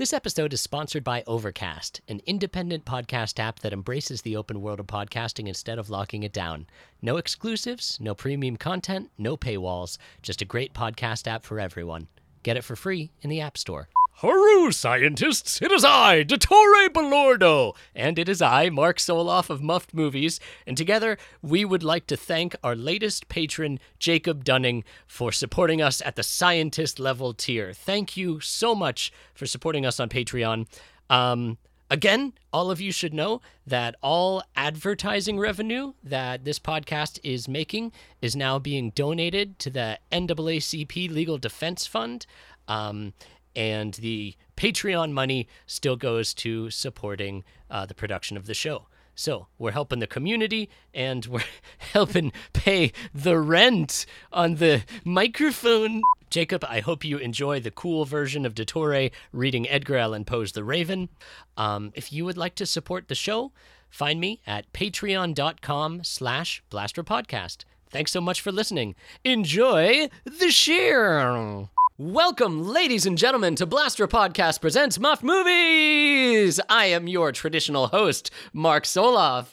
This episode is sponsored by Overcast, an independent podcast app that embraces the open world of podcasting instead of locking it down. No exclusives, no premium content, no paywalls, just a great podcast app for everyone. Get it for free in the App Store. Haru, scientists! It is I, Dottore Balordo! And it is I, Mark Soloff of Muffed Movies. And together, we would like to thank our latest patron, Jacob Dunning, for supporting us at the scientist level tier. Thank you so much for supporting us on Patreon. Um, Again, all of you should know that all advertising revenue that this podcast is making is now being donated to the NAACP Legal Defense Fund. Um, and the Patreon money still goes to supporting uh, the production of the show. So we're helping the community and we're helping pay the rent on the microphone. Jacob, I hope you enjoy the cool version of Dottore reading Edgar Allan Poe's The Raven. Um, if you would like to support the show, find me at patreon.com slash blasterpodcast. Thanks so much for listening. Enjoy the share. Welcome, ladies and gentlemen, to Blaster Podcast Presents Muff Movies! I am your traditional host, Mark Soloff.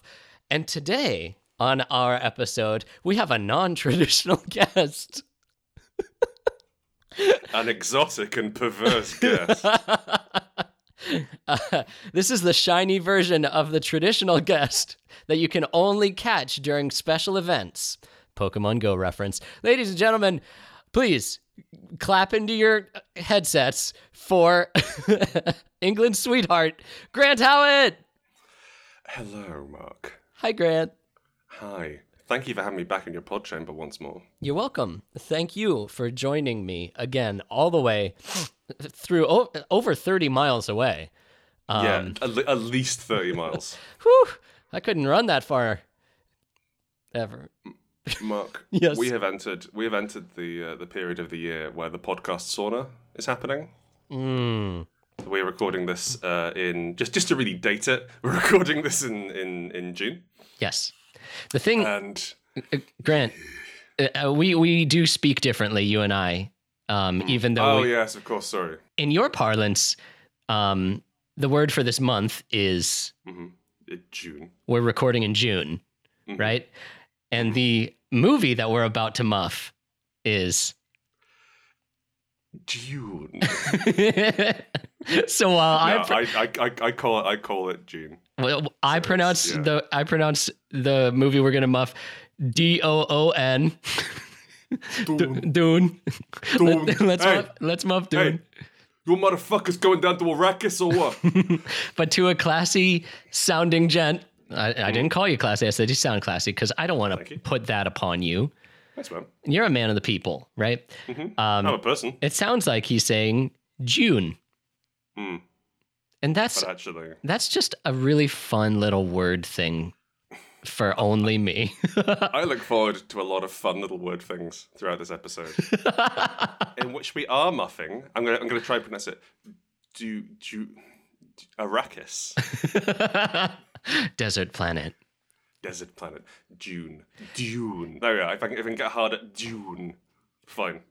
And today, on our episode, we have a non traditional guest. An exotic and perverse guest. Uh, this is the shiny version of the traditional guest that you can only catch during special events. Pokemon Go reference. Ladies and gentlemen, please clap into your headsets for England's sweetheart, Grant Howitt. Hello, Mark. Hi, Grant. Hi. Thank you for having me back in your pod chamber once more. You're welcome. Thank you for joining me again, all the way through o- over 30 miles away. Um, yeah, at, at least 30 miles. Whew, I couldn't run that far ever. Mark, Yes. we have entered we have entered the uh, the period of the year where the podcast sauna is happening. Mm. We're recording this uh, in just just to really date it. We're recording this in in in June, Yes. The thing, and uh, Grant, uh, we we do speak differently, you and I. Um, even though oh we- yes, of course. Sorry. in your parlance, um, the word for this month is hmm June. we're recording in June, Mhm. right? And the movie that we're about to muff is. June. so while No, I, pr- I, I, I, call it I call it June. well, I so pronounce yeah. the I pronounce the movie we're gonna muff D O O N Dune. Dune. Dune. let's Hey. muff, let's muff Dune. Hey, you motherfuckers going down to Arrakis or what? but to a classy sounding gent. I, Mm. I didn't call you classy. I said you sound classy because I don't want to put that upon you. Thanks, man. You're a man of the people, right? Mhm. Um, I'm a person, It sounds like he's saying June, Hmm, and that's actually, that's just a really fun little word thing for only me. I look forward to a lot of fun little word things throughout this episode, in which we are muffing. I'm gonna I'm gonna try and pronounce it. Do do Arrakis, Desert planet. desert planet, Dune, Dune. There we are. If I can, if I can get hard at Dune, fine.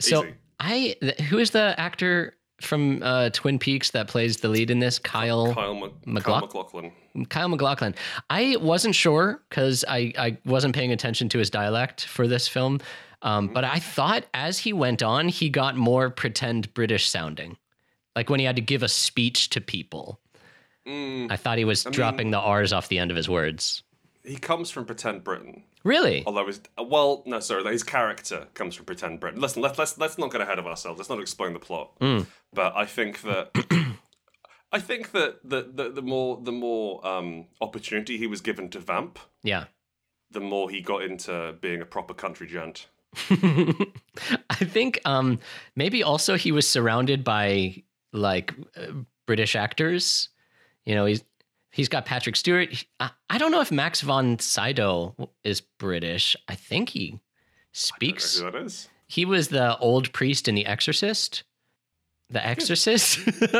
So Easy. I, th- who is the actor from uh, Twin Peaks that plays the lead in this? Kyle. Kyle, Mc, McLaugh- Kyle MacLachlan. Kyle MacLachlan. I wasn't sure because I, I wasn't paying attention to his dialect for this film. Um, Mm-hmm. but I thought as he went on, he got more pretend British sounding. Like when he had to give a speech to people, Mm, I thought he was mean- dropping the R's off the end of his words. he comes from pretend Britain. Really? Although his well, no, sorry, his character comes from pretend Britain. Listen, let's let's let's not get ahead of ourselves. Let's not explain the plot. Mm. But I think that I think that the, the the more the more um, opportunity he was given to vamp, Yeah. the more he got into being a proper country gent. I think um, maybe also he was surrounded by like uh, British actors. You know, he's he's got Patrick Stewart. I, I don't know if Max von Sydow is British. I think he I don't know speaks. who that is. He was the old priest in The Exorcist. The Exorcist.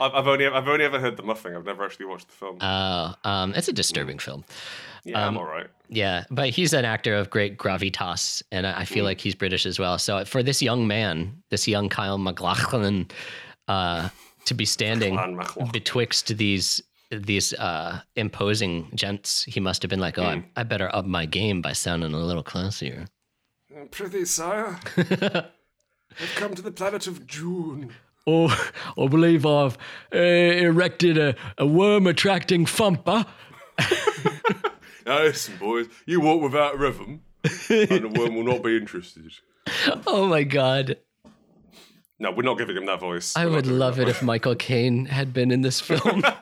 I've, I've only I've only ever heard the muffing. I've never actually watched the film. uh, um, it's a disturbing film. yeah, I'm um, all right. Yeah, but he's an actor of great gravitas, and I I feel like he's British as well. So for this young man, this young Kyle MacLachlan, uh, to be standing betwixt these these uh, imposing gents. He must have been like, "Oh, I, I better up my game by sounding a little classier." Prithee, sire, I've come to the planet of June. Oh, I believe I've uh, erected a, a worm attracting thumper. Now listen, boys, you walk without rhythm, and the worm will not be interested. Oh my god. No, we're not giving him that voice. I We're would love it if Michael Caine had been in this film.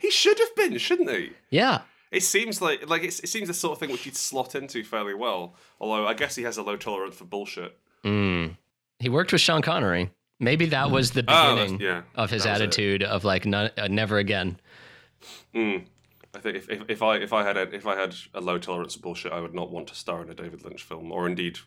He should have been, shouldn't he? yeah. It seems like like it seems the sort of thing which he'd slot into fairly well. Although I guess he has a low tolerance for bullshit. Hmm. He worked with Sean Connery. Maybe that hmm. was the Oh, beginning yeah, of his was it. attitude of like uh, never again. Hmm. I think if, if, if I if I had a, if I had a low tolerance for bullshit, I would not want to star in a David Lynch film, or indeed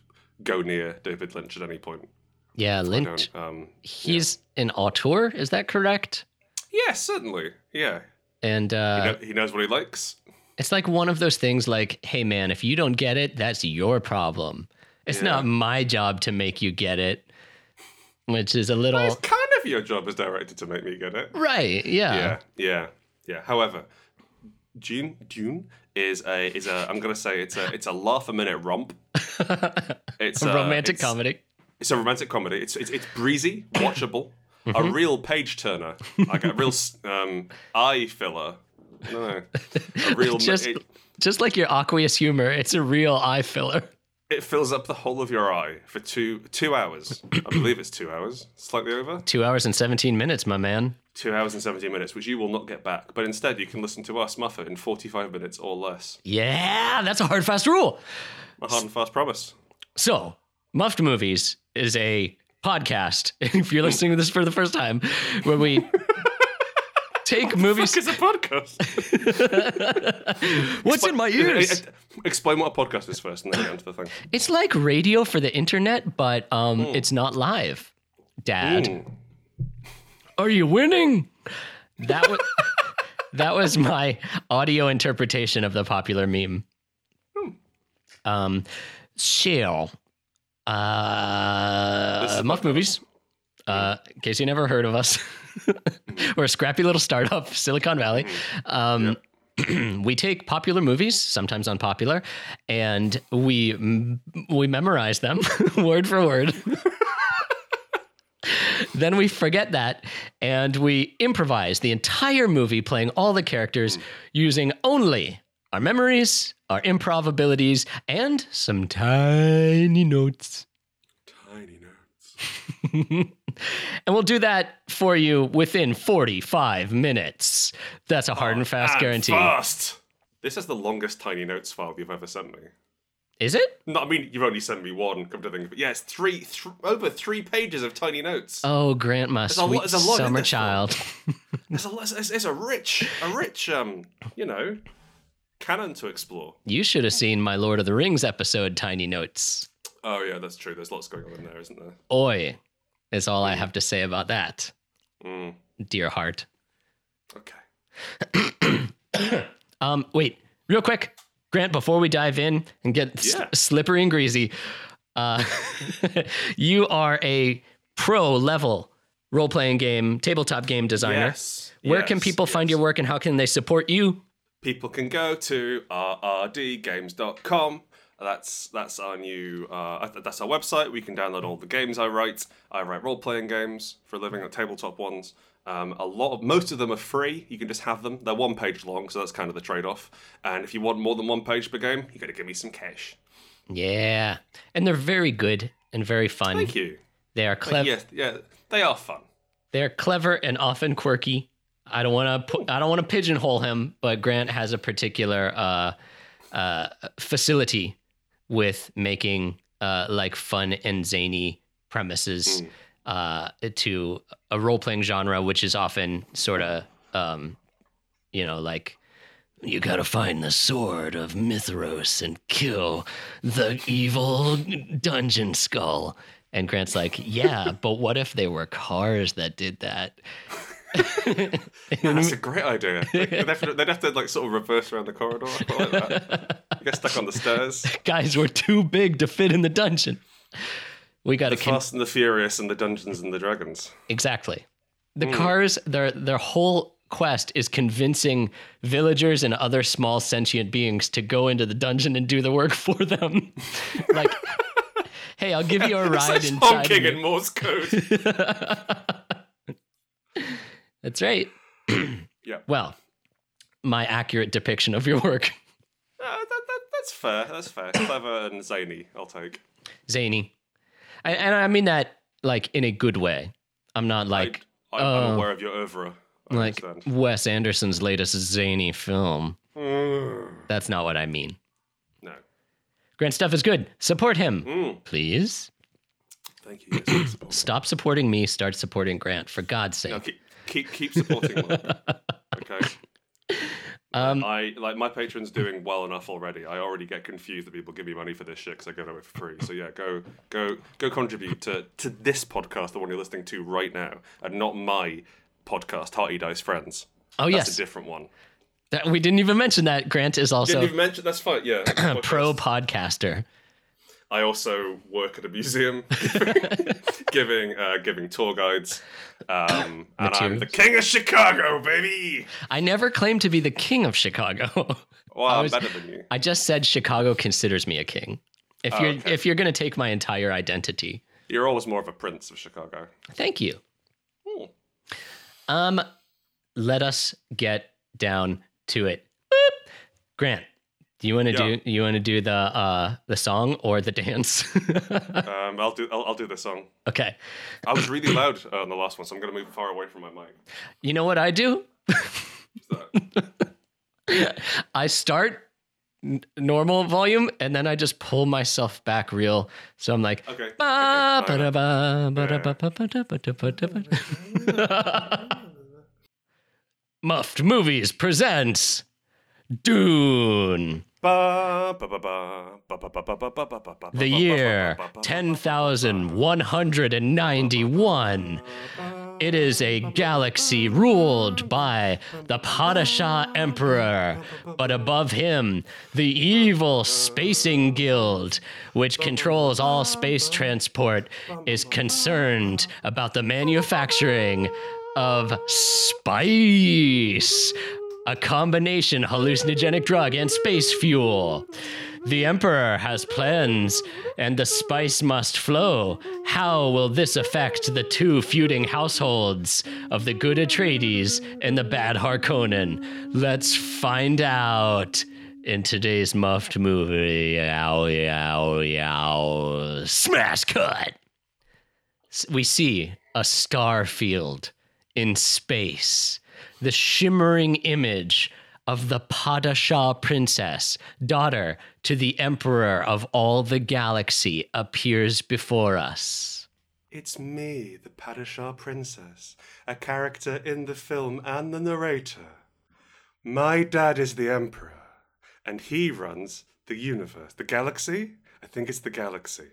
go near David Lynch at any point. Yeah, Lynch. Um, He's an auteur, is that correct? yeah, certainly. Yeah, And he, uh, know, he knows what he likes. it's like one of those things like, hey man, if you don't get it, that's your problem. It's Yeah. not my job to make you get it. Which is a little It's kind of your job as director to make me get it. right, yeah. Yeah, yeah, yeah. However, June June is a is a I'm gonna say it's a it's a laugh a minute romp. It's A uh, romantic it's- comedy. It's a romantic comedy. It's it's, it's breezy, watchable, a Mm-hmm. real page turner, like a real um, eye filler. No, no. a real. Just it, just like your aqueous humor, it's a real eye filler. it fills up the whole of your eye for two two hours. I believe it's two hours, slightly over. Two hours and seventeen minutes, my man. Two hours and seventeen minutes, which you will not get back. But instead, you can listen to us Muffet in forty five minutes or less. Yeah, that's a hard fast rule. A hard and fast promise. So, Muffed Movies is a podcast. If you're listening to this for the first time, where we take movies. It's a podcast. What's in my ears? Explain what a podcast is first, and then get onto the thing. It's like radio for the internet, but um, it's not live. Dad, Mm. are you winning? That was that was my audio interpretation of the popular meme. Um, Shale, uh, Muff Movies. Uh, in case you never heard of us, we're a scrappy little startup, Silicon Valley. Um, we take popular movies, sometimes unpopular, and we we memorize them word for word. then we forget that and we improvise the entire movie playing all the characters using only our memories, our improv abilities, and some tiny notes. Tiny notes. And we'll do that for you within 45 minutes. That's a hard and fast And guarantee. Fast. This is the longest tiny notes file you've ever sent me. Is it? No, I mean you've only sent me one. Come to think, of it. yeah, it's three, th- over three pages of tiny notes. Oh, Grant, my a sweet lot- there's a summer child. It's, a, it's, it's a rich, a rich, um, you know, canon to explore. You should have seen my Lord of the Rings episode, Tiny Notes. Oh yeah, that's true. There's lots going on in there, isn't there? Oi, is all I have to say about that, Mm, dear heart. okay. Um, wait, real quick, Grant, before we dive in and get s- slippery and greasy, uh, you are a pro level role playing game, tabletop game designer. Yes. Where can yes, people find your work and how can they support you? People can go to rrdgames.com. That's that's our new uh, that's our website. We can download all the games I write. I write role playing games for a living, like tabletop ones. Um, a lot of most of them are free. You can just have them. They're one page long, so that's kind of the trade off. And if you want more than one page per game, you got to give me some cash. Yeah, and they're very good and very fun. Thank you. They are clever. Yeah, yeah, they are fun. They're clever and often quirky. I don't want to. I don't want to pigeonhole him, but Grant has a particular uh, uh, facility with making uh, like fun and zany premises uh, to a role playing genre, which is often sort of, um, you know, like you gotta find the sword of Mithros and kill the evil dungeon skull. And Grant's like, yeah, but what if they were cars that did that? That's a great idea. They'd have, to, they'd have to like sort of reverse around the corridor. Like that. You get stuck on the stairs. Guys were too big to fit in the dungeon. We got to con- Fast and the Furious and the Dungeons and the Dragons. exactly. The hmm. cars, their their whole quest is convincing villagers and other small sentient beings to go into the dungeon and do the work for them. like, hey, I'll give you a ride It's inside. honking me." in Morse code. That's right. yeah. Well, my accurate depiction of your work, Uh, that, that, that's fair. That's fair. Clever and zany. I'll take. zany, I, and I mean that like in a good way. I'm not like I, I'm, I'm uh, aware of your oeuvre. I like understand. Wes Anderson's latest zany film. Mm, That's not what I mean. no. Grant Stuff is good. Support him, Mm, please. thank you. Yes. Stop supporting me. Start supporting Grant, for God's sake. No, keep, keep supporting me. Okay. Um, I like my patron's doing well enough already. I already get confused that people give me money for this shit because I give it away for free. So yeah, go go go contribute to to this podcast, the one you're listening to right now, and not my podcast, Hearty Dice Friends. oh That's yes, a different one. That- we didn't even mention that. Grant is also Didn't even mention that's fine. Yeah, pro podcaster. I also work at a museum, giving uh, giving tour guides, um, and I'm the king of Chicago, baby. I never claimed to be the king of Chicago. Well, I'm was- better than you. I just said Chicago considers me a king. If you're Oh, okay. if you're gonna take my entire identity, You're always more of a prince of Chicago. thank you. Hmm. Um, let us get down to it. Boop. Grant, do you want to Yeah. do you want to do the uh the song or the dance? Um, I'll do I'll, I'll do the song. okay. I was really loud uh, on the last one, so I'm gonna move far away from my mic. You know what I do? I start n- normal volume and then I just pull myself back real. So I'm like, Okay. Muffed Movies presents Dune. The year 10,191. It is a galaxy ruled by the Padishah Emperor, but above him, the evil Spacing Guild, which controls all space transport, is concerned about the manufacturing of spice a combination hallucinogenic drug and space fuel. The Emperor has plans, and the spice must flow. How will this affect the two feuding households of the good Atreides and the bad Harkonnen? Let's find out in today's muffed movie. Yow, yow, yow. Smash cut! We see a star field in space, the shimmering image of the Padishah princess, daughter to the emperor of all the galaxy, appears before us. It's me, the Padishah Princess, a character in the film and the narrator. My dad is the Emperor, and he runs the universe. The galaxy? I think it's the galaxy.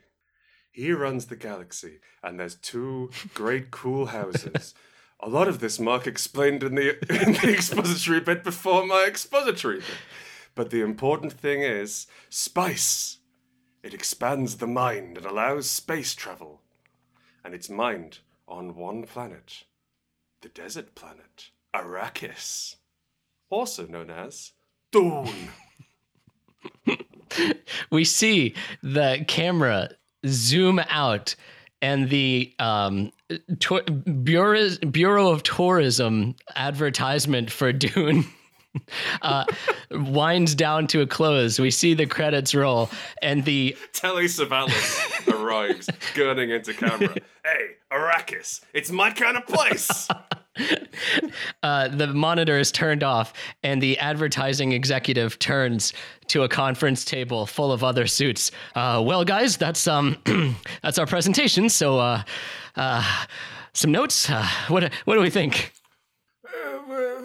He runs the galaxy, and there's two great cool houses. A lot of this Mark explained in the in the expository bit before my expository bit. But the important thing is spice. It expands the mind and allows space travel and it's mined on one planet, the desert planet, Arrakis, also known as Dune. We see the camera zoom out, and the um, tour- Bureau, Bureau of Tourism advertisement for Dune. Uh, winds down to a close. We see the credits roll, and the Telly Savalas arrives, gurning into camera. Hey, Arrakis, it's my kind of place. uh, the monitor is turned off, and the advertising executive turns to a conference table full of other suits. Uh, well, guys, that's um, that's our presentation. So, uh, uh, some notes. Uh, what what do we think?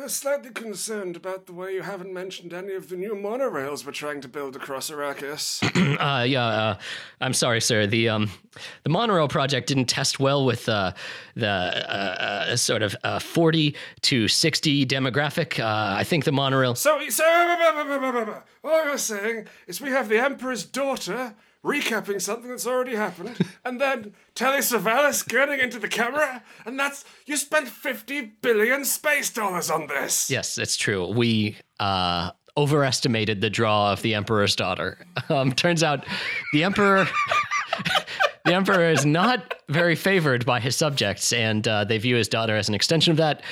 We're slightly concerned about the way you haven't mentioned any of the new monorails we're trying to build across Arrakis. Uh, yeah, uh, I'm sorry, sir. The um, the monorail project didn't test well with uh, the uh, uh, sort of uh, 40 to 60 demographic. Uh, I think the monorail. So, so what I was saying is we have the Emperor's daughter recapping something that's already happened, and then Telly Savalas getting into the camera, and that's you spent fifty billion space dollars on this. Yes, it's true. We uh, overestimated the draw of the Emperor's daughter. Um, turns out the Emperor. the Emperor is not very favored by his subjects, and uh, they view his daughter as an extension of that.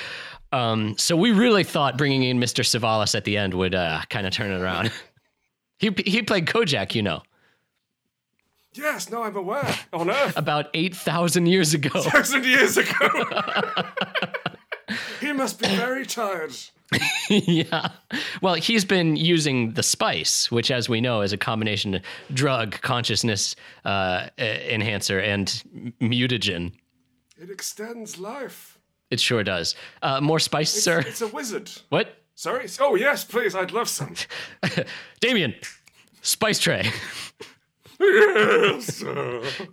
Um, so we really thought bringing in Mr. Savalas at the end would uh, kind of turn it around. he he played Kojak, you know, Yes, no, I'm aware. On Earth, about eight thousand years ago. thousand years ago. he must be very tired. yeah. Well, he's been using the spice, which, as we know, is a combination of drug, consciousness uh, enhancer, and mutagen. It extends life. It sure does. Uh, more spice, sir. It's a wizard. What? Sorry. Oh yes, please. I'd love some. Damien, spice tray. Yes.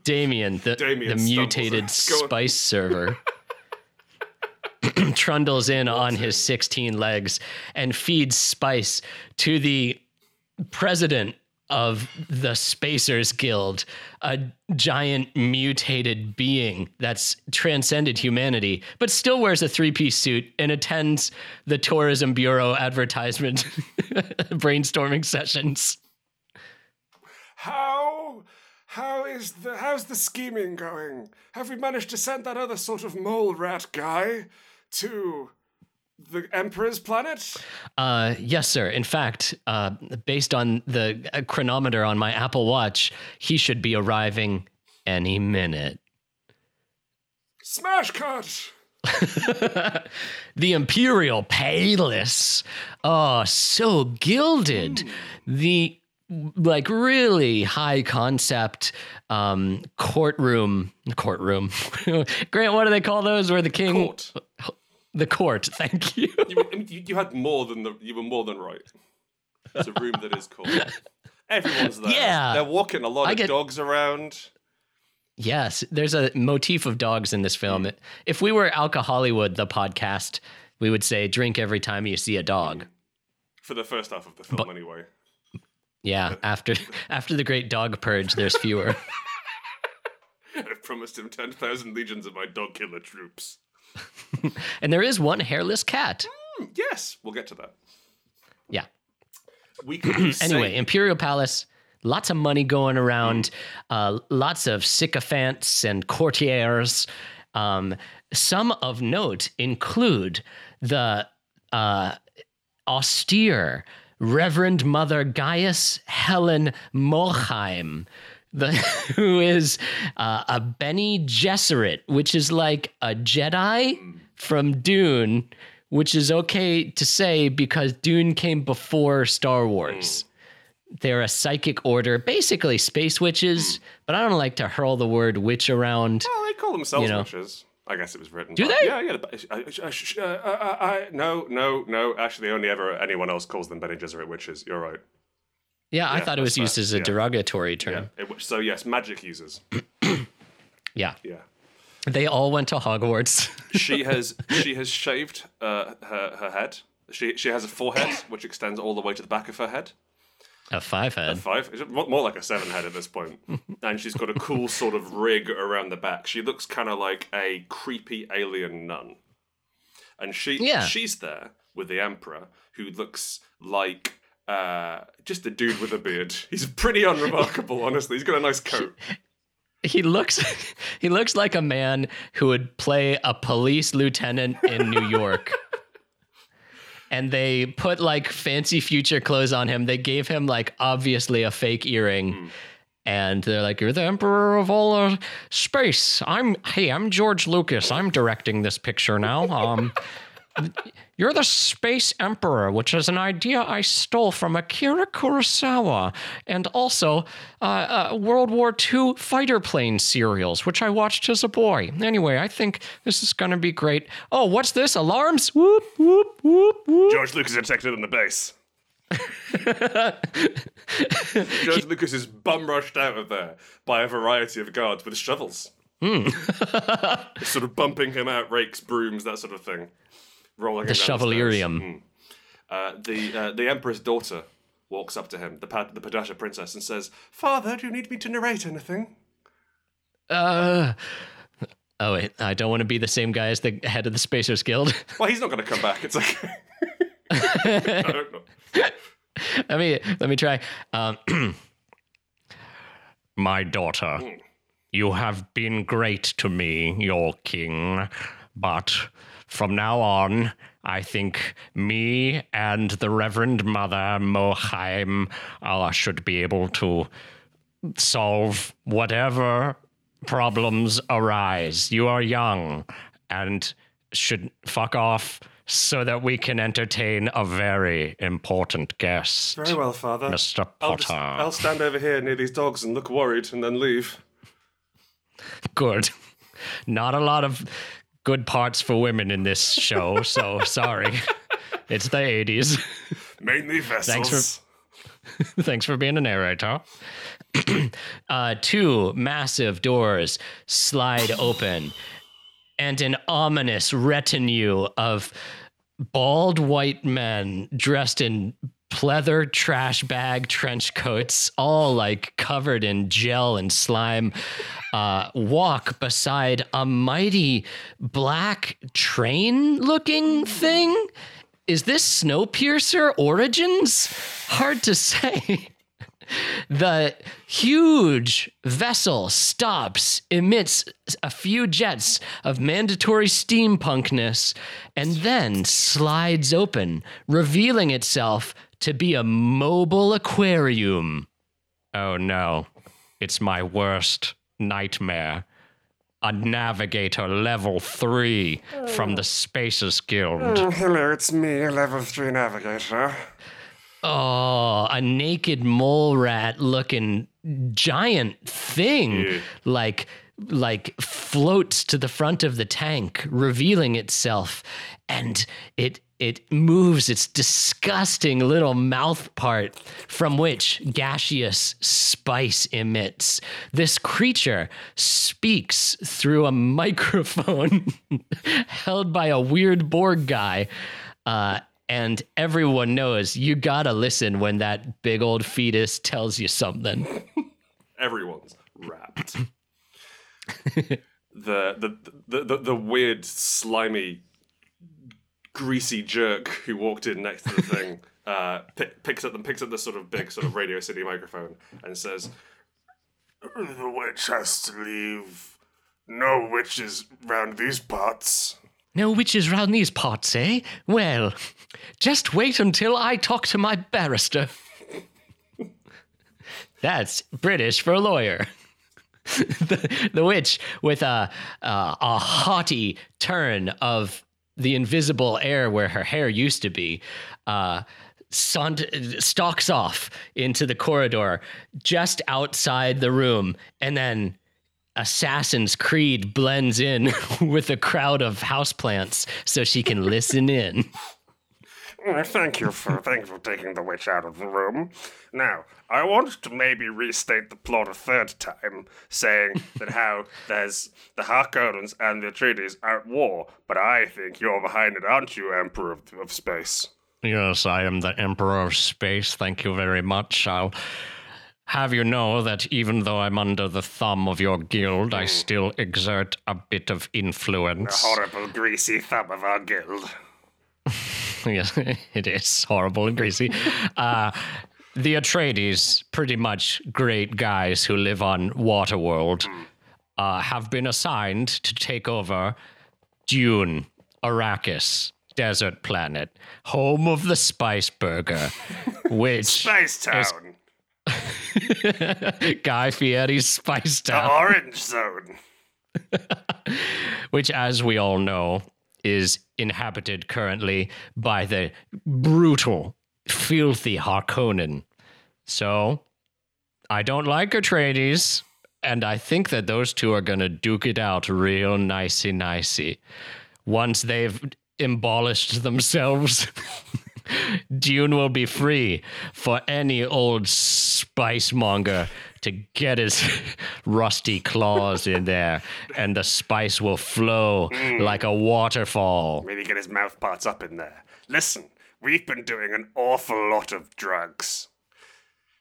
Damien, the, Damien the mutated in. Go on. spice server. trundles in on his 16 legs and feeds spice to the president of the Spacers Guild, a giant mutated being that's transcended humanity, but still wears a three piece suit and attends the Tourism Bureau advertisement brainstorming sessions. How? How is the how's the scheming going? Have we managed to send that other sort of mole rat guy to the Emperor's planet? Uh, yes, sir. In fact, uh, based on the uh, chronometer on my Apple Watch, he should be arriving any minute. Smash cut! The Imperial Palace. Oh, so gilded. The like really high concept um courtroom courtroom grant what do they call those where the king Court. the court thank you You, you, had more than the. You were more than right. It's a room that is called. Everyone's there. Yeah. They're walking a lot I of get- dogs around. Yes, there's a motif of dogs in this film. If we were Alka Hollywood, the podcast, we would say drink every time you see a dog. For the first half of the film, anyway. Yeah, after after the Great Dog Purge, there's fewer. I've promised him 10,000 legions of my dog killer troops. and there is one hairless cat. Hmm, yes, we'll get to that. Yeah. We could Anyway, say, Imperial Palace, lots of money going around, uh, lots of sycophants and courtiers. Um, some of note include the uh, austere Reverend Mother Gaius Helen Mohiam, the, who is uh, a Bene Gesserit, which is like a Jedi from Dune, which is okay to say because Dune came before Star Wars. They're a psychic order, basically space witches, but I don't like to hurl the word witch around. well, they call themselves you know. witches. I guess it was written. Do by- they? Yeah, yeah. uh, uh, uh, I- no, no, no. Actually, only ever anyone else calls them Bene Gesserit witches. You're right. Yeah, I thought it was used as a Yeah. derogatory Yeah. term. It- so yes, magic users. Yeah. Yeah. They all went to Hogwarts. she has she has shaved uh, her her head. She she has a forehead which extends all the way to the back of her head. A five head. A Five, more like a seven head at this point. and she's got a cool sort of rig around the back. She looks kind of like a creepy alien nun. And she Yeah. she's there with the emperor, who looks like uh, just a dude with a beard. He's pretty unremarkable, honestly. He's got a nice coat. He looks he looks like a man who would play a police lieutenant in New York. And they put like fancy future clothes on him. They gave him like obviously a fake earring. And they're like, "You're the emperor of all uh, space. I'm hey, I'm George Lucas. I'm directing this picture now. Um, you're the space emperor, which is an idea I stole from Akira Kurosawa, and also uh, uh, World War II fighter plane serials, which I watched as a boy. Anyway, I think this is going to be great. Oh, what's this? Alarms? Whoop whoop whoop whoop. George Lucas detected in the base. George Lucas is bum rushed out of there by a variety of guards with shovels. sort of bumping him out, rakes, brooms, that sort of thing. Rolling The down. Chevalerium. Uh, the uh, the emperor's daughter walks up to him, the pa- the Padishah princess, and says, "Father, do you need me to narrate anything?" Uh. Oh wait, I don't want to be the same guy as the head of the Spacers Guild. Well, he's not going to come back. It's okay. I don't know. let me let me try. Um, My daughter, you have been great to me, your king, but from now on, I think me and the Reverend Mother Mohiam uh, should be able to solve whatever problems arise. You are young and should fuck off so that we can entertain a very important guest. Very well, Father. Mr. I'll, Potter. just, I'll stand over here near these dogs and look worried and then leave. Good. Not a lot of good parts for women in this show, so sorry. It's the 80s. Mainly vessels. Thanks for- Thanks for being a narrator. uh, two massive doors slide open, and an ominous retinue of bald white men dressed in pleather trash bag trench coats, all like covered in gel and slime, uh, walk beside a mighty black train looking thing. Is this Snowpiercer Origins? Hard to say. The huge vessel stops, emits a few jets of mandatory steampunkness, and then slides open, revealing itself to be a mobile aquarium. Oh no, it's my worst nightmare. A navigator level three from the oh. Spaces Guild. Oh, hello, it's me, a level 3 navigator. Oh, a naked mole rat looking giant thing Yeah. like like floats to the front of the tank revealing itself and it it moves its disgusting little mouth part from which gaseous spice emits. This creature speaks through a microphone held by a weird Borg guy. Uh, and everyone knows you gotta listen when that big old fetus tells you something. Everyone's wrapped. the, the, the, the, the weird, slimy, greasy jerk who walked in next to the thing uh, pick, picks up them picks up this sort of big sort of Radio City microphone and says, "The witch has to leave. No witches round these parts." No witches round these parts, eh? Well, just wait until I talk to my barrister. That's British for lawyer. the, the witch, with a, uh, a haughty turn of the invisible air where her hair used to be, uh, sont- stalks off into the corridor just outside the room and then Assassin's Creed blends in with a crowd of houseplants so she can listen in. Well, thank you for thank you for taking the witch out of the room. Now, I want to maybe restate the plot a third time, saying that how there's the Harkonnens and the Atreides are at war, but I think you're behind it, aren't you, Emperor of, of Space? Yes, I am the Emperor of Space. Thank you very much. I'll have you know that even though I'm under the thumb of your guild, I still exert a bit of influence. The horrible, greasy thumb of our guild. yes, it is horrible and greasy. Uh, the Atreides, pretty much great guys who live on Waterworld, uh, have been assigned to take over Dune, Arrakis, desert planet, home of the Spice Burger, which Space Town. Guy Fieri's Spice The Town, Orange Zone. which, as we all know, is inhabited currently by the brutal, filthy Harkonnen. So, I don't like Atreides, and I think that those two are gonna duke it out real nicey nicey. Once they've abolished themselves, Dune will be free for any old spice monger to get his rusty claws in there, and the spice will flow like a waterfall. Really get his mouth parts up in there. Listen, we've been doing an awful lot of drugs.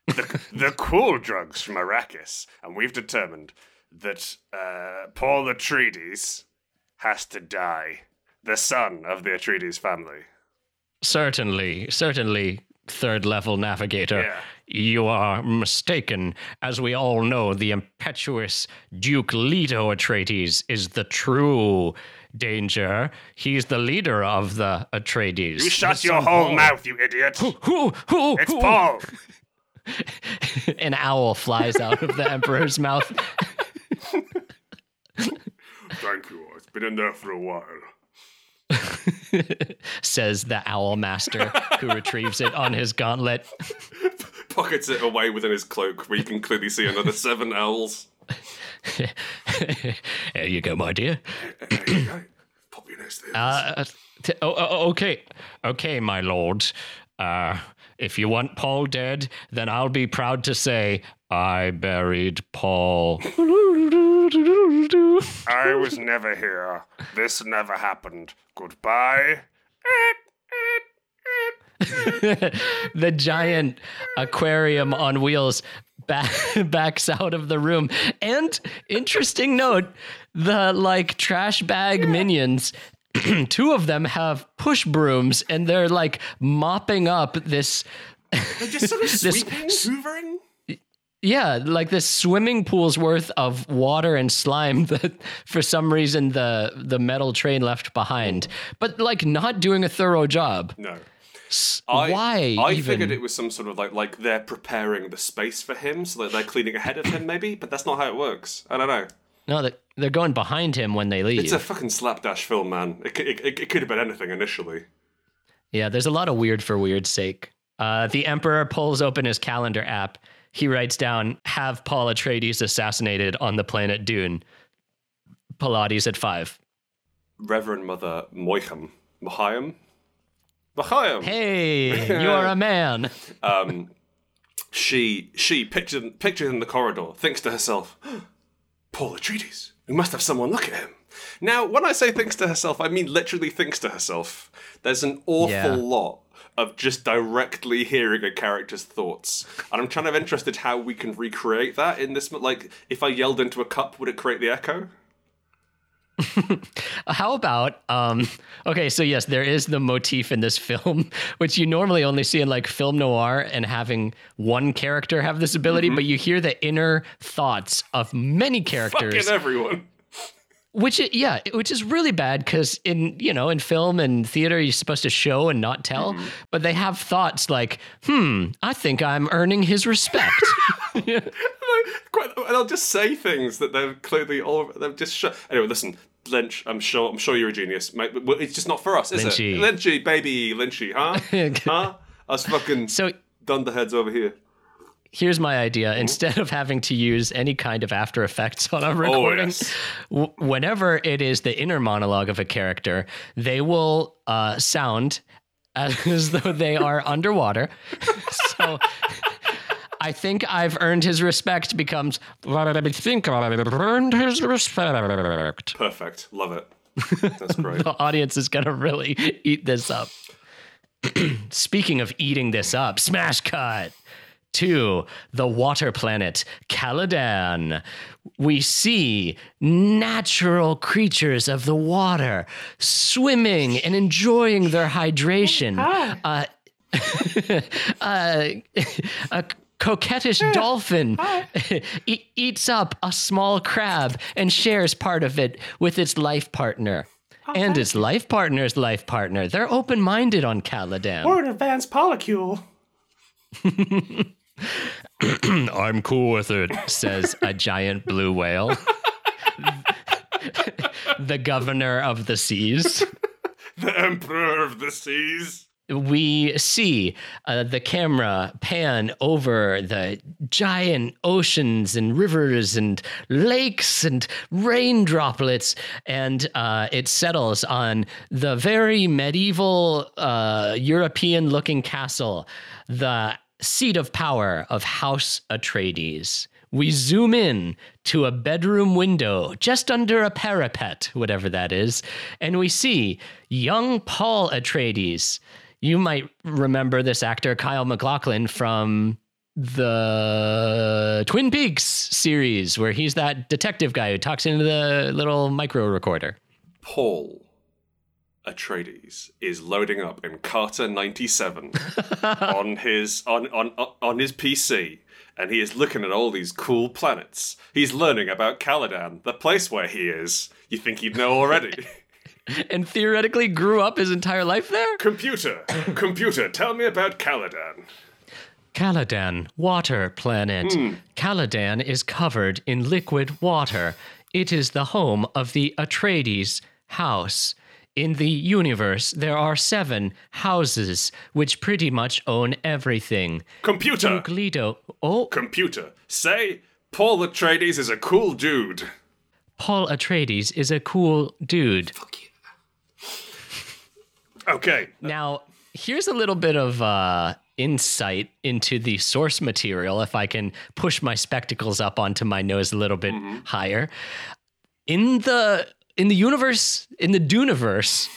the, the cool drugs from Arrakis, and we've determined that uh, Paul Atreides has to die, the son of the Atreides family. Certainly, certainly, third level navigator. Yeah. You are mistaken. As we all know, the impetuous Duke Leto Atreides is the true danger. He's the leader of the Atreides. You shut your whole Paul. mouth, you idiot! Who, who, It's who? Paul! An owl flies out of the Emperor's mouth. Thank you. It's been in there for a while. says the owl master who retrieves it on his gauntlet. Pockets it away within his cloak, where you can clearly see another seven owls. There you go, my dear. Pop your nose. Uh, t- oh, oh, okay, okay, my lord. Uh, if you want Paul dead, then I'll be proud to say I buried Paul. I was never here. This never happened. Goodbye. the giant aquarium on wheels back, backs out of the room. And interesting note, the like trash bag minions. Two of them have push brooms and they're like mopping up this They're just sort of this- sweeping, hoovering. Yeah, like this swimming pool's worth of water and slime that for some reason the the metal train left behind. But like not doing a thorough job. No. I, Why I even? figured it was some sort of like like they're preparing the space for him, so that they're cleaning ahead of him, maybe. But that's not how it works. I don't know. No, they- they're going behind him when they leave. It's a fucking slapdash film, man. It, it, it, it could have been anything initially. Yeah, there's a lot of weird for weird's sake. Uh, the Emperor pulls open his calendar app. He writes down, have Paul Atreides assassinated on the planet Dune. Pilates at five. Reverend Mother Moichem. Mohiam? Mohiam! Hey, you're a man. Um, she, she pictured, pictured in the corridor, thinks to herself, Paul Atreides, we must have someone look at him. Now, when I say thinks to herself, I mean literally thinks to herself. There's an awful Yeah. lot of just directly hearing a character's thoughts. And I'm kind of interested how we can recreate that in this. Like, if I yelled into a cup, would it create the echo? How about um okay, so yes, there is the motif in this film, which you normally only see in like film noir and having one character have this ability, but you hear the inner thoughts of many characters. Fucking everyone. Which yeah which is really bad because in you know in film and theater you're supposed to show and not tell but they have thoughts like hmm i think i'm earning his respect Quite, and I'll just say things that they're clearly all they've just shut. Anyway, listen, Lynch. I'm sure. I'm sure you're a genius, mate. It's just not for us, is Lynchy. it? Lynchy, baby, Lynchy, huh? huh? Us fucking so dunderheads over here. Here's my idea instead of having to use any kind of after effects on a recording yes. w- whenever it is the inner monologue of a character they will uh, sound as though they are underwater so I think I've earned his respect becomes I think I've earned his respect. Perfect. Love it. That's great. The audience is gonna really eat this up. Speaking of eating this up, smash cut to the water planet Caladan. We see natural creatures of the water swimming and enjoying their hydration. Uh, uh, a coquettish dolphin e- eats up a small crab and shares part of it with its life partner. And its life partner's life partner. They're open minded on Caladan. Or an advanced polycule. I'm cool with it, says a giant blue whale. the governor of the seas. The Emperor of the Seas. we see uh, the camera pan over the giant oceans and rivers and lakes and rain droplets, and uh, it settles on the very medieval uh, European looking castle, the seat of power of House Atreides. We zoom in to a bedroom window just under a parapet, whatever that is, and we see young Paul Atreides. You might remember this actor, Kyle MacLachlan, from the Twin Peaks series where he's that detective guy who talks into the little micro recorder. Paul Atreides is loading up Encarta 97 on his on, on on his PC and he is looking at all these cool planets. He's learning about Caladan, the place where he is. You think he'd know already. and theoretically grew up his entire life there? computer, computer, tell me about Caladan. Caladan, water planet. Hmm. Caladan is covered in liquid water. It is the home of the Atreides house. In the universe, there are seven houses which pretty much own everything. Computer, Gledo. Oh, computer, say Paul Atreides is a cool dude. Paul Atreides is a cool dude. Fuck you. Okay, Now, here's a little bit of uh, insight into the source material, if I can push my spectacles up onto my nose a little bit higher. In the in the universe, in the Duneverse,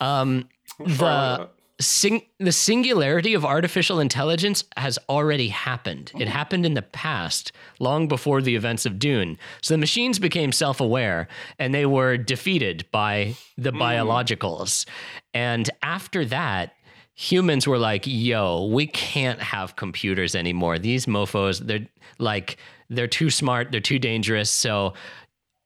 um, the sing- the singularity of artificial intelligence has already happened. It happened in the past, long before the events of Dune. So the machines became self-aware and they were defeated by the biologicals. And after that, humans were like, "Yo, we can't have computers anymore. These mofos, they're like they're too smart, they're too dangerous." So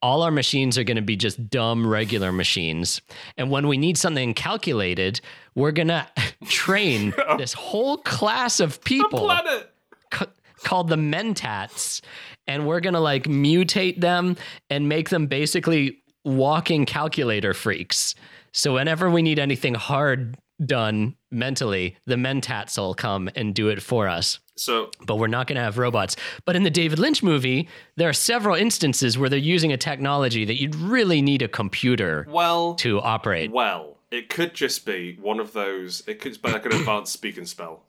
all our machines are going to be just dumb regular machines. And when we need something calculated, we're going to train this whole class of people planet. c- called the mentats and we're going to like mutate them and make them basically walking calculator freaks. So whenever we need anything hard done mentally, the mentats will come and do it for us So but we're not going to have robots. But in the David Lynch movie, there are several instances where they're using a technology that you'd really need a computer well, to operate. well, it could just be one of those. It could be like an advanced speak and spell.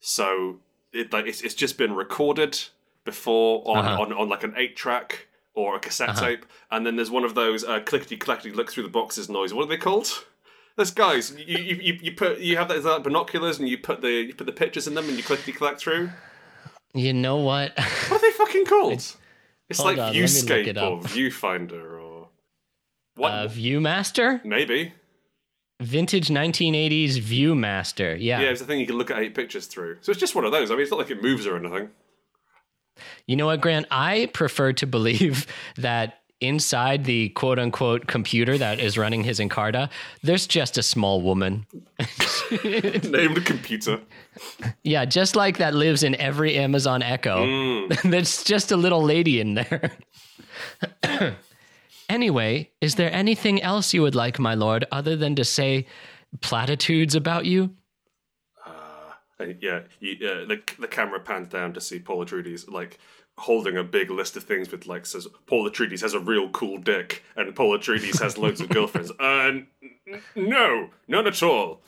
So it like it's, it's just been recorded before on, Uh-huh. on, on like an eight track or a cassette tape, and then there's one of those uh, clickety clackety look through the boxes noise. What are they called? There's guys. You, you, you, you put you have that, like binoculars and you put the you put the pictures in them and you clickety clack through. You know what? What are they fucking called? It's Hold like on, Viewscape it or. Viewfinder or what? uh, Viewmaster? Maybe. Vintage 1980s Viewmaster. Yeah. Yeah, it's the thing you can look at eight pictures through. So it's just one of those. I mean, it's not like it moves or anything. You know what, Grant? I prefer to believe that inside the quote unquote computer that is running his Encarta, there's just a small woman. Named computer. Yeah, just like that lives in every Amazon Echo. There's just a little lady in there. anyway, is there anything else you would like, my lord, other than to say platitudes about you? And yeah, you, uh, the the camera pans down to see Paul Atreides like holding a big list of things with like says Paul Atreides has a real cool dick and Paul Atreides has loads of girlfriends. Uh, n- no, none at all.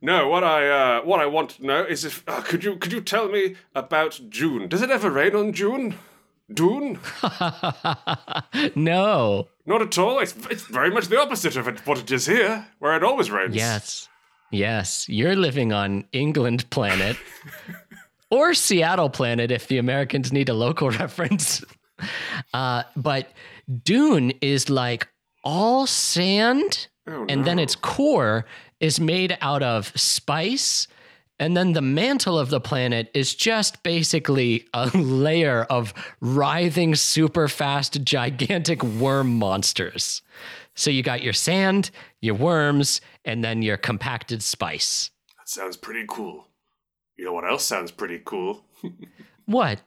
No, what I uh, what I want to know is if uh, could you could you tell me about June? Does it ever rain on June? Dune? No. Not at all. It's, it's very much the opposite of what it is here, where it always rains. Yes. Yes. You're living on England planet or Seattle planet if the Americans need a local reference. Uh, but Dune is like all sand, Oh, and then its core is made out of spice. And then the mantle of the planet is just basically a layer of writhing, super fast, gigantic worm monsters. So you got your sand, your worms, and then your compacted spice. That sounds pretty cool. You know what else sounds pretty cool? What?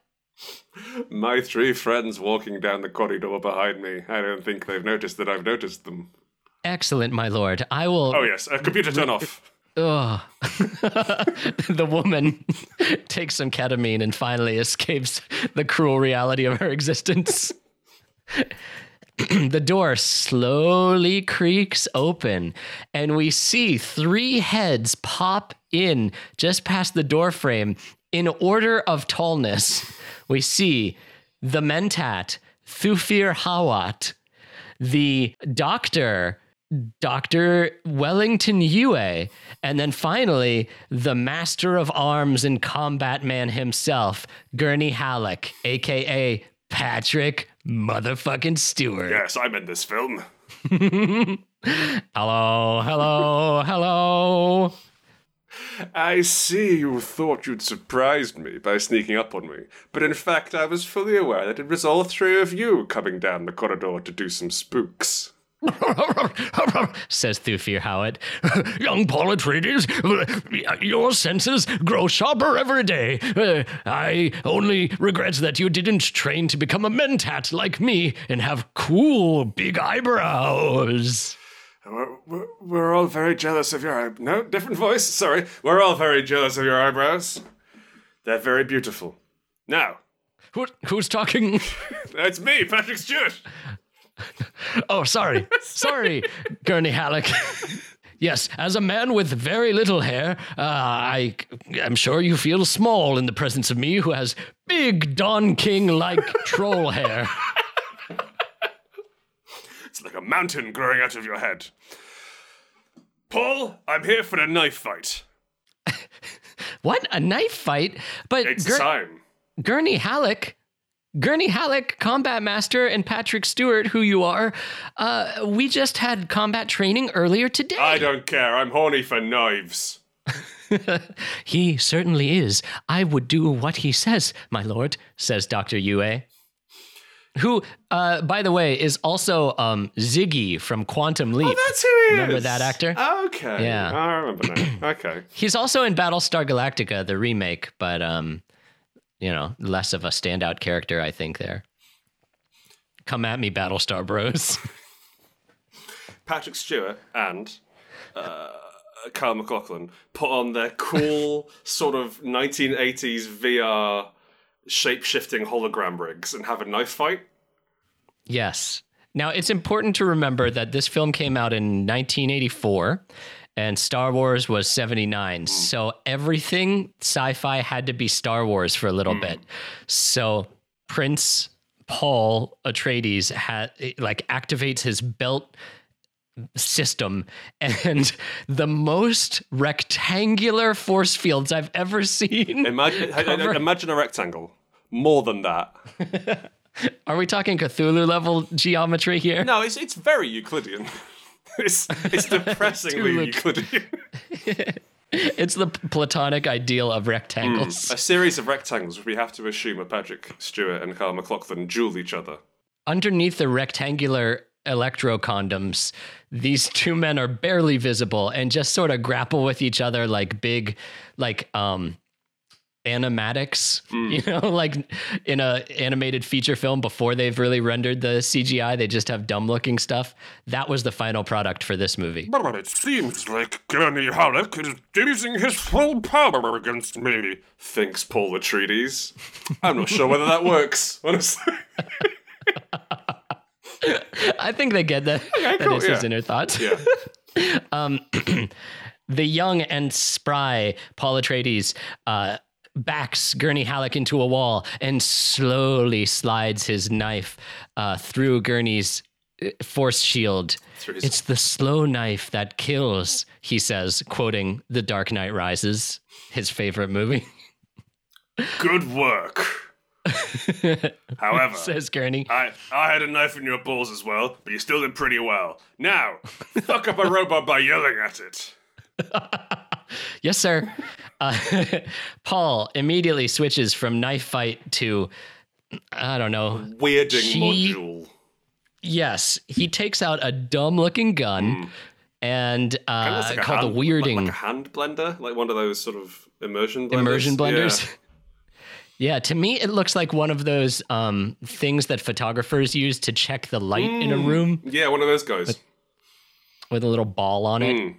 My three friends walking down the corridor behind me. I don't think they've noticed that I've noticed them. Excellent, my lord. I will. Oh, yes. Uh, computer, turn off. Ugh. the woman takes some ketamine and finally escapes the cruel reality of her existence. the door slowly creaks open, and we see three heads pop in just past the door frame in order of tallness. We see the Mentat, Thufir Hawat, the doctor Dr. Wellington Yueh, and then finally, the master of arms and combat man himself, Gurney Halleck, aka Patrick motherfucking Stewart. Yes, I'm in this film. Hello, hello, hello. I see you thought you'd surprised me by sneaking up on me, but in fact I was fully aware that it was all three of you coming down the corridor to do some spooks. says Thufir Hawat. Young Paul Atreides, your senses grow sharper every day. Uh, I only regret that you didn't train to become a mentat like me and have cool big eyebrows. We're, we're, all very jealous of your eye. No, different voice. Sorry. We're all very jealous of your eyebrows. They're very beautiful. Now, Who, who's talking? it's me, Patrick Stewart. Oh, sorry. sorry, Gurney Halleck. yes, as a man with very little hair, uh, I am sure you feel small in the presence of me who has big Don King like troll hair. It's like a mountain growing out of your head. Paul, I'm here for a knife fight. What? A knife fight? But It's Gur- time. Gurney Halleck, Gurney Halleck, combat master, and Patrick Stewart, who you are, uh, we just had combat training earlier today. I don't care. I'm horny for knives. he certainly is. I would do what he says, my lord, says Dr. Yueh. Who, uh, by the way, is also um, Ziggy from Quantum Leap. Oh, That's who he is. Remember that actor? Okay. Yeah. I remember now. Okay. He's also in Battlestar Galactica, the remake, but um, you know, less of a standout character, I think. There. Come at me, Battlestar Bros. Patrick Stewart and uh, Kyle MacLachlan put on their cool sort of 1980s VR shape shifting hologram rigs and have a knife fight. yes. Now it's important to remember that this film came out in 1984. And Star Wars was 79. Hmm. So everything sci fi had to be Star Wars for a little hmm. bit. So Prince Paul Atreides had like activates his belt system and the most rectangular force fields I've ever seen. Imagine, Cover- imagine a rectangle. More than that. Are we talking Cthulhu level geometry here? No, it's, it's very Euclidean. it's, it's depressingly Euclidean. It's the platonic ideal of rectangles. A series of rectangles which we have to assume are Patrick Stewart and Kyle MacLachlan duel each other. Underneath the rectangular electro condoms, these two men are barely visible and just sort of grapple with each other like big, like um, animatics. You know, like in a animated feature film before they've really rendered the CGI, they just have dumb looking stuff. That was the final product for this movie. But it seems like Gurney Halleck is using his full power against me. Thinks Paul Atreides. I'm not sure whether that works, honestly. I think they get that. that cool, is his yeah. inner thoughts. Yeah. the young and spry Paul Atreides uh, backs Gurney Halleck into a wall and slowly slides his knife uh, through Gurney's uh, force shield. It's the slow knife that kills, he says, quoting The Dark Knight Rises, his favorite movie. Good work. However, says Gurney. I, I had a knife in your balls as well, but you still did pretty well. Now, fuck up a robot by yelling at it. Yes, sir. Uh, Paul immediately switches from knife fight to, I don't know, Weirding She- module. Yes, he takes out a dumb looking gun and Kinda uh, like called hand- the weirding Like, like a hand blender, like one of those sort of immersion blenders. immersion blenders. Yeah. Yeah. to me, it looks like one of those um, things that photographers use to check the light in a room Yeah, one of those guys. with a little ball on it.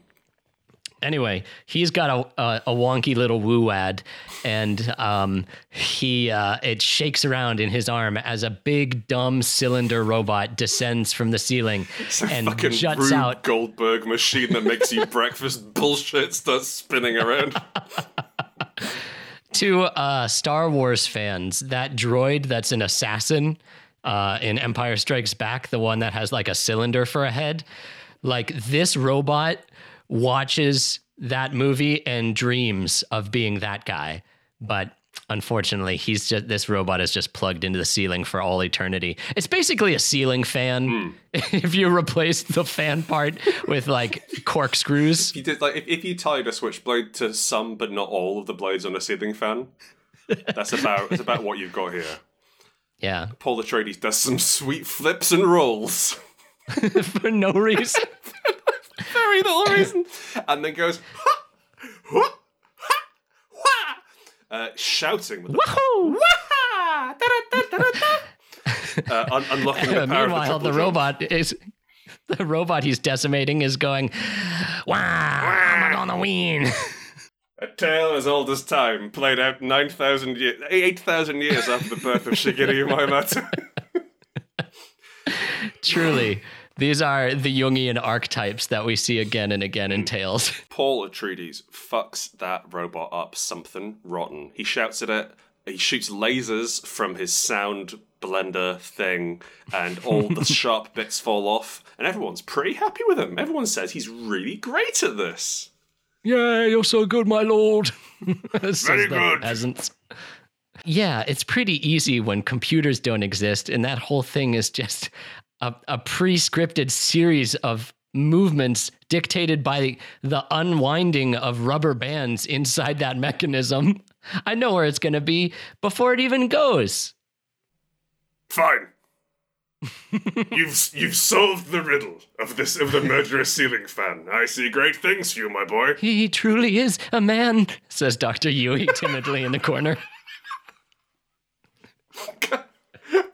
Anyway, he's got a, a, a wonky little woo ad, and um, he uh, it shakes around in his arm as a big dumb cylinder robot descends from the ceiling and fucking juts out. Goldberg machine that makes you breakfast bullshit starts spinning around. to uh, Star Wars fans, that droid that's an assassin uh, in Empire Strikes Back, the one that has like a cylinder for a head, Like this robot watches that movie and dreams of being that guy. But unfortunately, he's just this robot is just plugged into the ceiling for all eternity. It's basically a ceiling fan. if you replace the fan part with like corkscrews. You did like if, if you tied a switchblade to some but not all of the blades on a ceiling fan, that's about that's about what you've got here. Yeah. Paul Atreides does some sweet flips and rolls. For no reason. Little reason. And then goes ha, ha, ha, wha, uh, shouting with the Woohoo! Wah! Uh, un- unlocking the power Meanwhile, of the the, robot is the robot he's decimating is going, Wow, I'm gonna win. A tale as old as time, played out 9,000 years, 8,000 years after the birth of Shigeru Miyamoto. Truly, these are the Jungian archetypes that we see again and again in Tales. Paul Atreides fucks that robot up something rotten. He shouts at it, he shoots lasers from his sound blender thing, and all the sharp bits fall off, and everyone's pretty happy with him. Everyone says he's really great at this. Yeah, you're so good, my lord. Very good. Peasants. Yeah, it's pretty easy when computers don't exist, and that whole thing is just a, a pre-scripted series of movements dictated by the unwinding of rubber bands inside that mechanism. I know where it's going to be before it even goes. Fine. you've you've solved the riddle of this of the murderous ceiling fan. I see great things for you, my boy. He truly is a man, says Dr. Yueh timidly in the corner.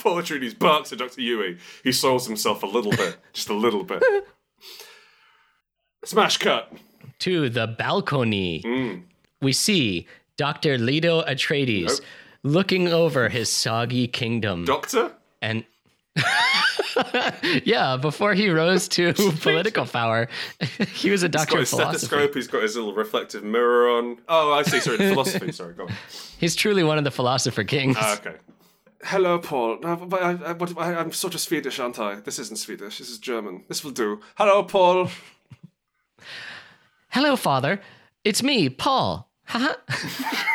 Paul Atreides barks at Dr. Yueh. He soils himself a little bit, just a little bit. Smash cut. to the balcony. We see Dr. Leto Atreides Nope. looking over his soggy kingdom. Doctor? and yeah, before he rose to political power, he was a He's doctor got his stethoscope, he's got his little reflective mirror on. Oh, I see, sorry, philosophy, sorry, go on. He's truly one of the philosopher kings. Ah, okay. Hello, Paul. No, but I, I, what, I, I'm sort of Swedish, aren't I? This isn't Swedish, this is German. This will do. Hello, Paul. Hello, father. It's me, Paul. Haha.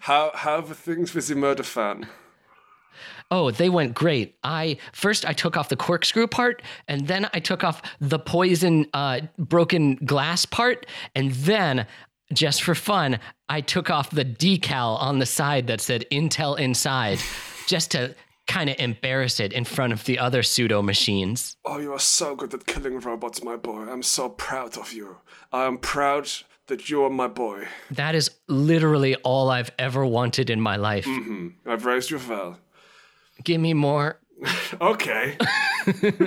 How, how are things with the murder fan? Oh, they went great. I first I took off the corkscrew part, and then I took off the poison uh, broken glass part, and then just for fun, I took off the decal on the side that said Intel inside, just to kind of embarrass it in front of the other pseudo machines. Oh, you are so good at killing robots, my boy. I'm so proud of you. I am proud that you are my boy. That is literally all I've ever wanted in my life. Mm-hmm. I've raised you well. Give me more. Okay.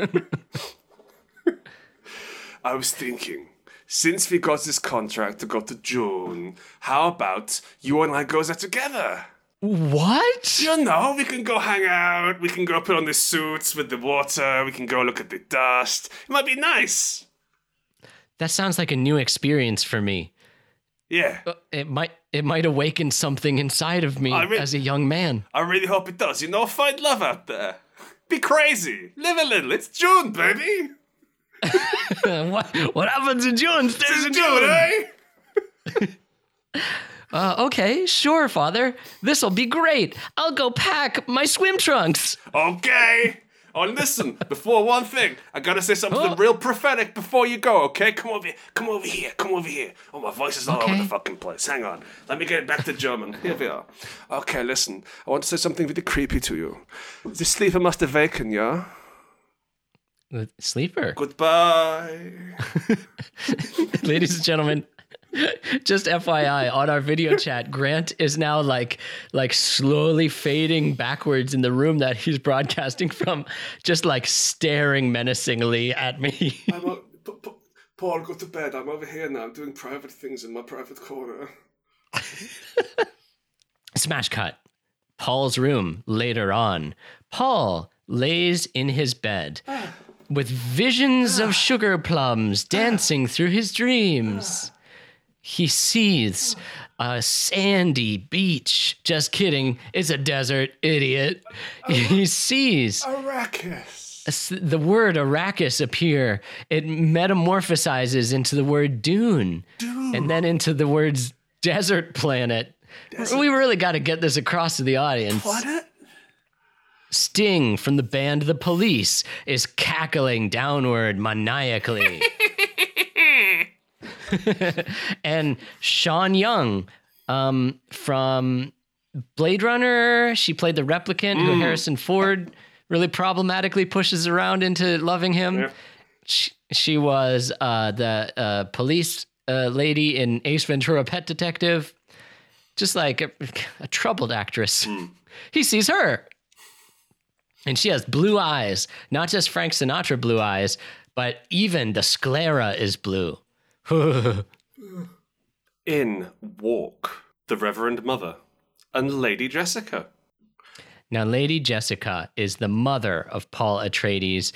I was thinking, since we got this contract to go to June, how about you and I go there together? What? You know, we can go hang out, we can go put on the suits with the water, we can go look at the dust. It might be nice. That sounds like a new experience for me. Yeah. Uh, it might it might awaken something inside of me re- as a young man. I really hope it does. You know, find love out there. Be crazy. Live a little. It's June, baby. what what happens in June stays in June, eh? Uh, okay, sure, father. This'll be great. I'll go pack my swim trunks. Okay. Oh, listen, before one thing, I gotta say something Oh. real prophetic before you go, okay? Come over here. Come over here. Come over here. Oh, my voice is all over the fucking place. Hang on. Let me get it back to German. Here we are. Okay, listen. I want to say something really creepy to you. The sleeper must awaken, yeah? Uh, Sleeper, Goodbye. ladies and gentlemen. Just FYI, on our video chat, Grant is now like like slowly fading backwards in the room that he's broadcasting from, just like staring menacingly at me. I'm o- P- P- Paul, go to bed. I'm over here now. I'm doing private things in my private corner. Smash cut. Paul's room later on. Paul lays in his bed with visions of sugar plums dancing through his dreams. He sees a sandy beach. Just kidding. It's a desert, idiot. He sees Arrakis. the word Arrakis appear, it metamorphosizes into the word dune, and then into the words desert planet. We really got to get this across to the audience. Planet? Sting from the band The Police is cackling downward maniacally. and Sean Young um, from Blade Runner, she played the replicant who Harrison Ford really problematically pushes around into loving him. Yeah. She, she was uh, the uh, police uh, lady in Ace Ventura Pet Detective. Just like a, a troubled actress. He sees her. And she has blue eyes, not just Frank Sinatra blue eyes, but even the sclera is blue. In walk the Reverend Mother and Lady Jessica. Now, Lady Jessica is the mother of Paul Atreides,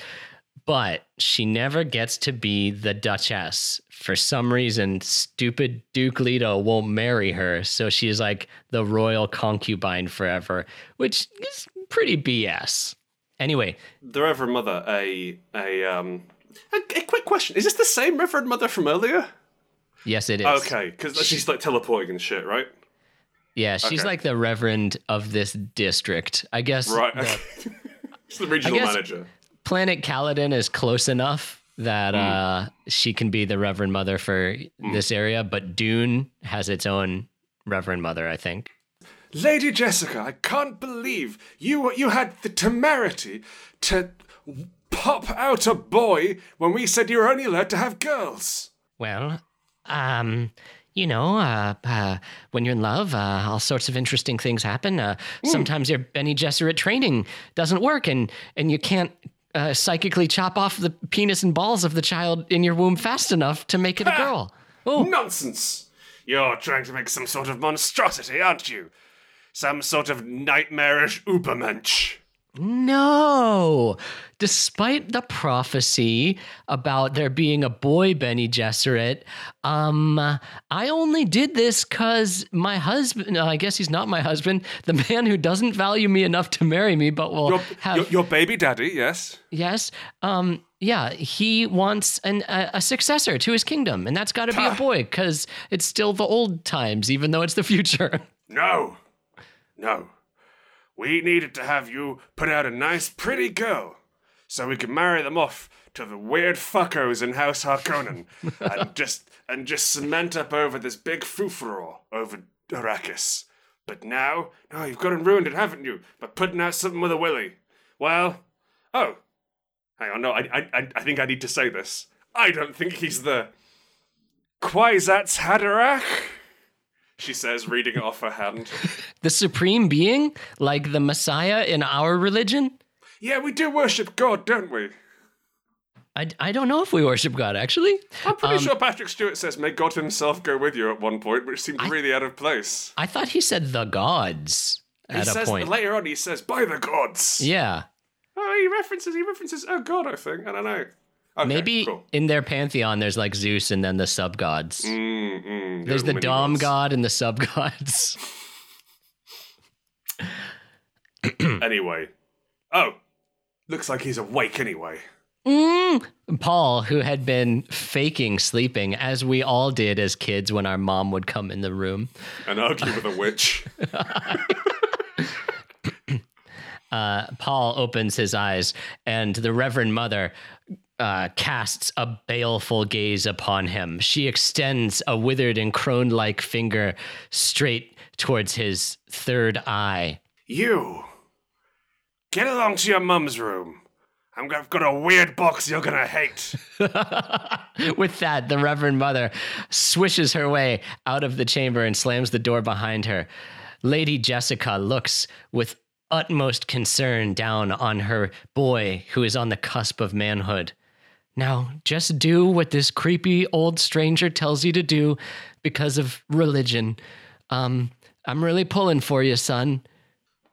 but she never gets to be the Duchess. For some reason, stupid Duke Leto won't marry her, so she's like the royal concubine forever, which is pretty BS. Anyway, The Reverend Mother, a a um a, a quick question. Is this the same Reverend Mother from earlier? yes, it is. Okay, because she's like teleporting and shit, right? Yeah, she's Okay. like the reverend of this district. I guess Right. the she's the regional guess- manager. planet Kaladin is close enough that Hmm. uh, she can be the Reverend Mother for this area, but Dune has its own Reverend Mother, I think. Lady Jessica, I can't believe you you had the temerity to pop out a boy when we said you were only allowed to have girls. Well, um, you know, uh, uh, when you're in love, uh, all sorts of interesting things happen. Uh, sometimes your Bene Gesserit training doesn't work, and and you can't. Uh, psychically chop off the penis and balls of the child in your womb fast enough to make it a girl. Oh, Nonsense! You're trying to make some sort of monstrosity, aren't you? Some sort of nightmarish Ubermensch. No. Despite the prophecy about there being a boy Bene Gesserit, um, I only did this because my husband, no, I guess he's not my husband, the man who doesn't value me enough to marry me, but will Your, have, your, your baby daddy, yes. yes, um, yeah, he wants an, a, a successor to his kingdom, and that's got to be a boy because it's still the old times, even though it's the future. No. No. We needed to have you put out a nice, pretty girl so we could marry them off to the weird fuckos in House Harkonnen and just and just cement up over this big fufuror over Arrakis. But now, no, you've gone and ruined it, haven't you? By putting out something with a willy. Well, oh, hang on, no, I, I, I- I think I need to say this. I don't think he's the Kwisatz Haderach. She says, reading it off her hand. the supreme being, like the Messiah in our religion. Yeah, we do worship God, don't we? I, I don't know if we worship God, actually. I'm pretty Um, sure Patrick Stewart says, May God himself go with you at one point, which seemed really out of place. I thought he said the gods He at a says point. later on, he says, By the gods. yeah. Oh, he references, he references, oh God, I think. I don't know. Okay, Maybe Cool. in their pantheon, there's like Zeus and then the sub gods. Mm, mm, There's the Dom gods. god and the sub gods. Anyway. Oh. Looks like he's awake anyway. Mm. Paul, who had been faking sleeping, as we all did as kids when our mom would come in the room, And argue with a witch. uh, Paul opens his eyes, and the Reverend Mother uh, casts a baleful gaze upon him. She extends a withered and crone like finger straight towards his third eye. You. Get along to your mum's room. I'm, I've got a weird box you're gonna hate. With that, the Reverend Mother swishes her way out of the chamber and slams the door behind her. Lady Jessica looks with utmost concern down on her boy who is on the cusp of manhood. Now, just do what this creepy old stranger tells you to do because of religion. Um, I'm really pulling for you, son.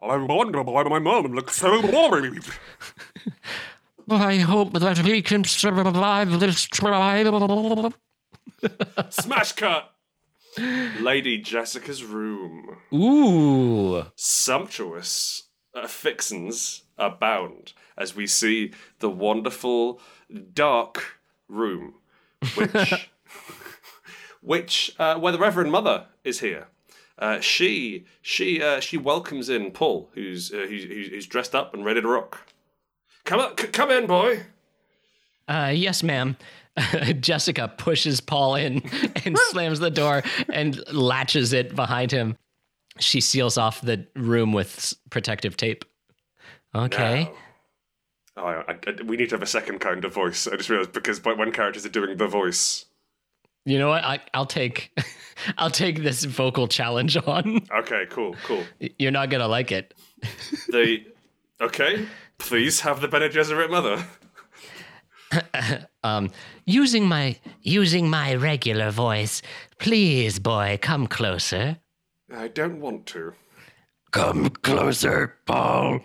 I wonder why my mum looks so boring. I hope that we can survive this trial. Smash cut! Lady Jessica's room. Ooh. Sumptuous uh, fixins abound. As we see the wonderful dark room, which, which uh, where the Reverend Mother is here. Uh, she she uh, she welcomes in Paul, who's, uh, who's who's who's dressed up and ready to rock. Come on, c- come in, boy. Uh, yes, ma'am. Jessica pushes Paul in and slams the door and latches it behind him. She seals off the room with protective tape. Okay. Now- Oh, I, I- we need to have a second kind of voice. I just realized because when characters are doing the voice. You know what? I, I'll take, I'll take this vocal challenge on. Okay, cool, cool. You're not gonna like it. The okay, please have the Bene Gesserit mother. Um, using my using my regular voice, please, boy, come closer. I don't want to. Come closer, Paul.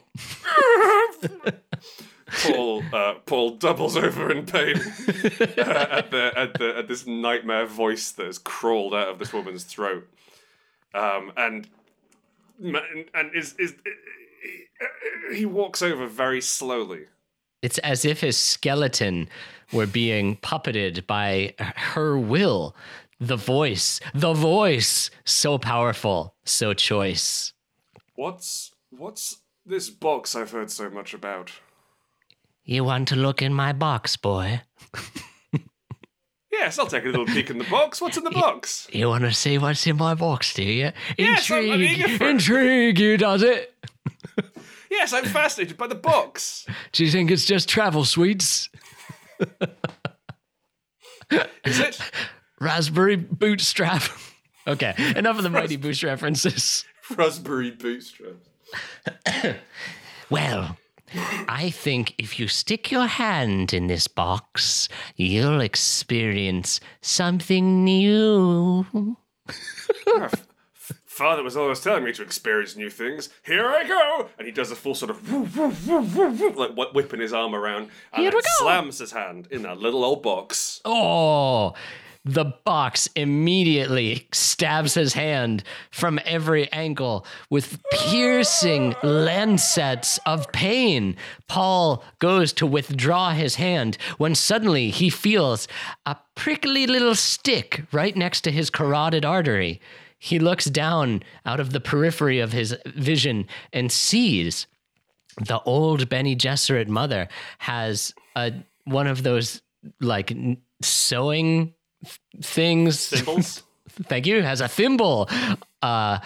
Paul uh, Paul doubles over in pain uh, at the at the at this nightmare voice that has crawled out of this woman's throat, um, and and is is he walks over very slowly. It's as if his skeleton were being puppeted by her will. The voice, the voice, so powerful, so choice. What's what's this box I've heard so much about? You want to look in my box, boy? Yes, I'll take a little peek in the box. What's in the box? You want to see what's in my box, do you? Yes, Intrigue, for intrigue, you does it. Yes, I'm fascinated by the box. Do you think it's just travel sweets? Is it? Raspberry bootstrap. okay, enough of the Mighty Boosh references. Raspberry bootstraps. Well, I think if you stick your hand in this box, you'll experience something new. Father was always telling me to experience new things. Here I go! And he does a full sort of woo, woo, woo, woo, woo, like whipping his arm around and Here we go. slams his hand in that little old box. Oh, the box immediately stabs his hand from every angle with piercing lancets of pain. Paul goes to withdraw his hand when suddenly he feels a prickly little stick right next to his carotid artery. He looks down out of the periphery of his vision and sees the old Bene Gesserit mother has a one of those like sewing things. Symbols? Thank you. Has a thimble uh,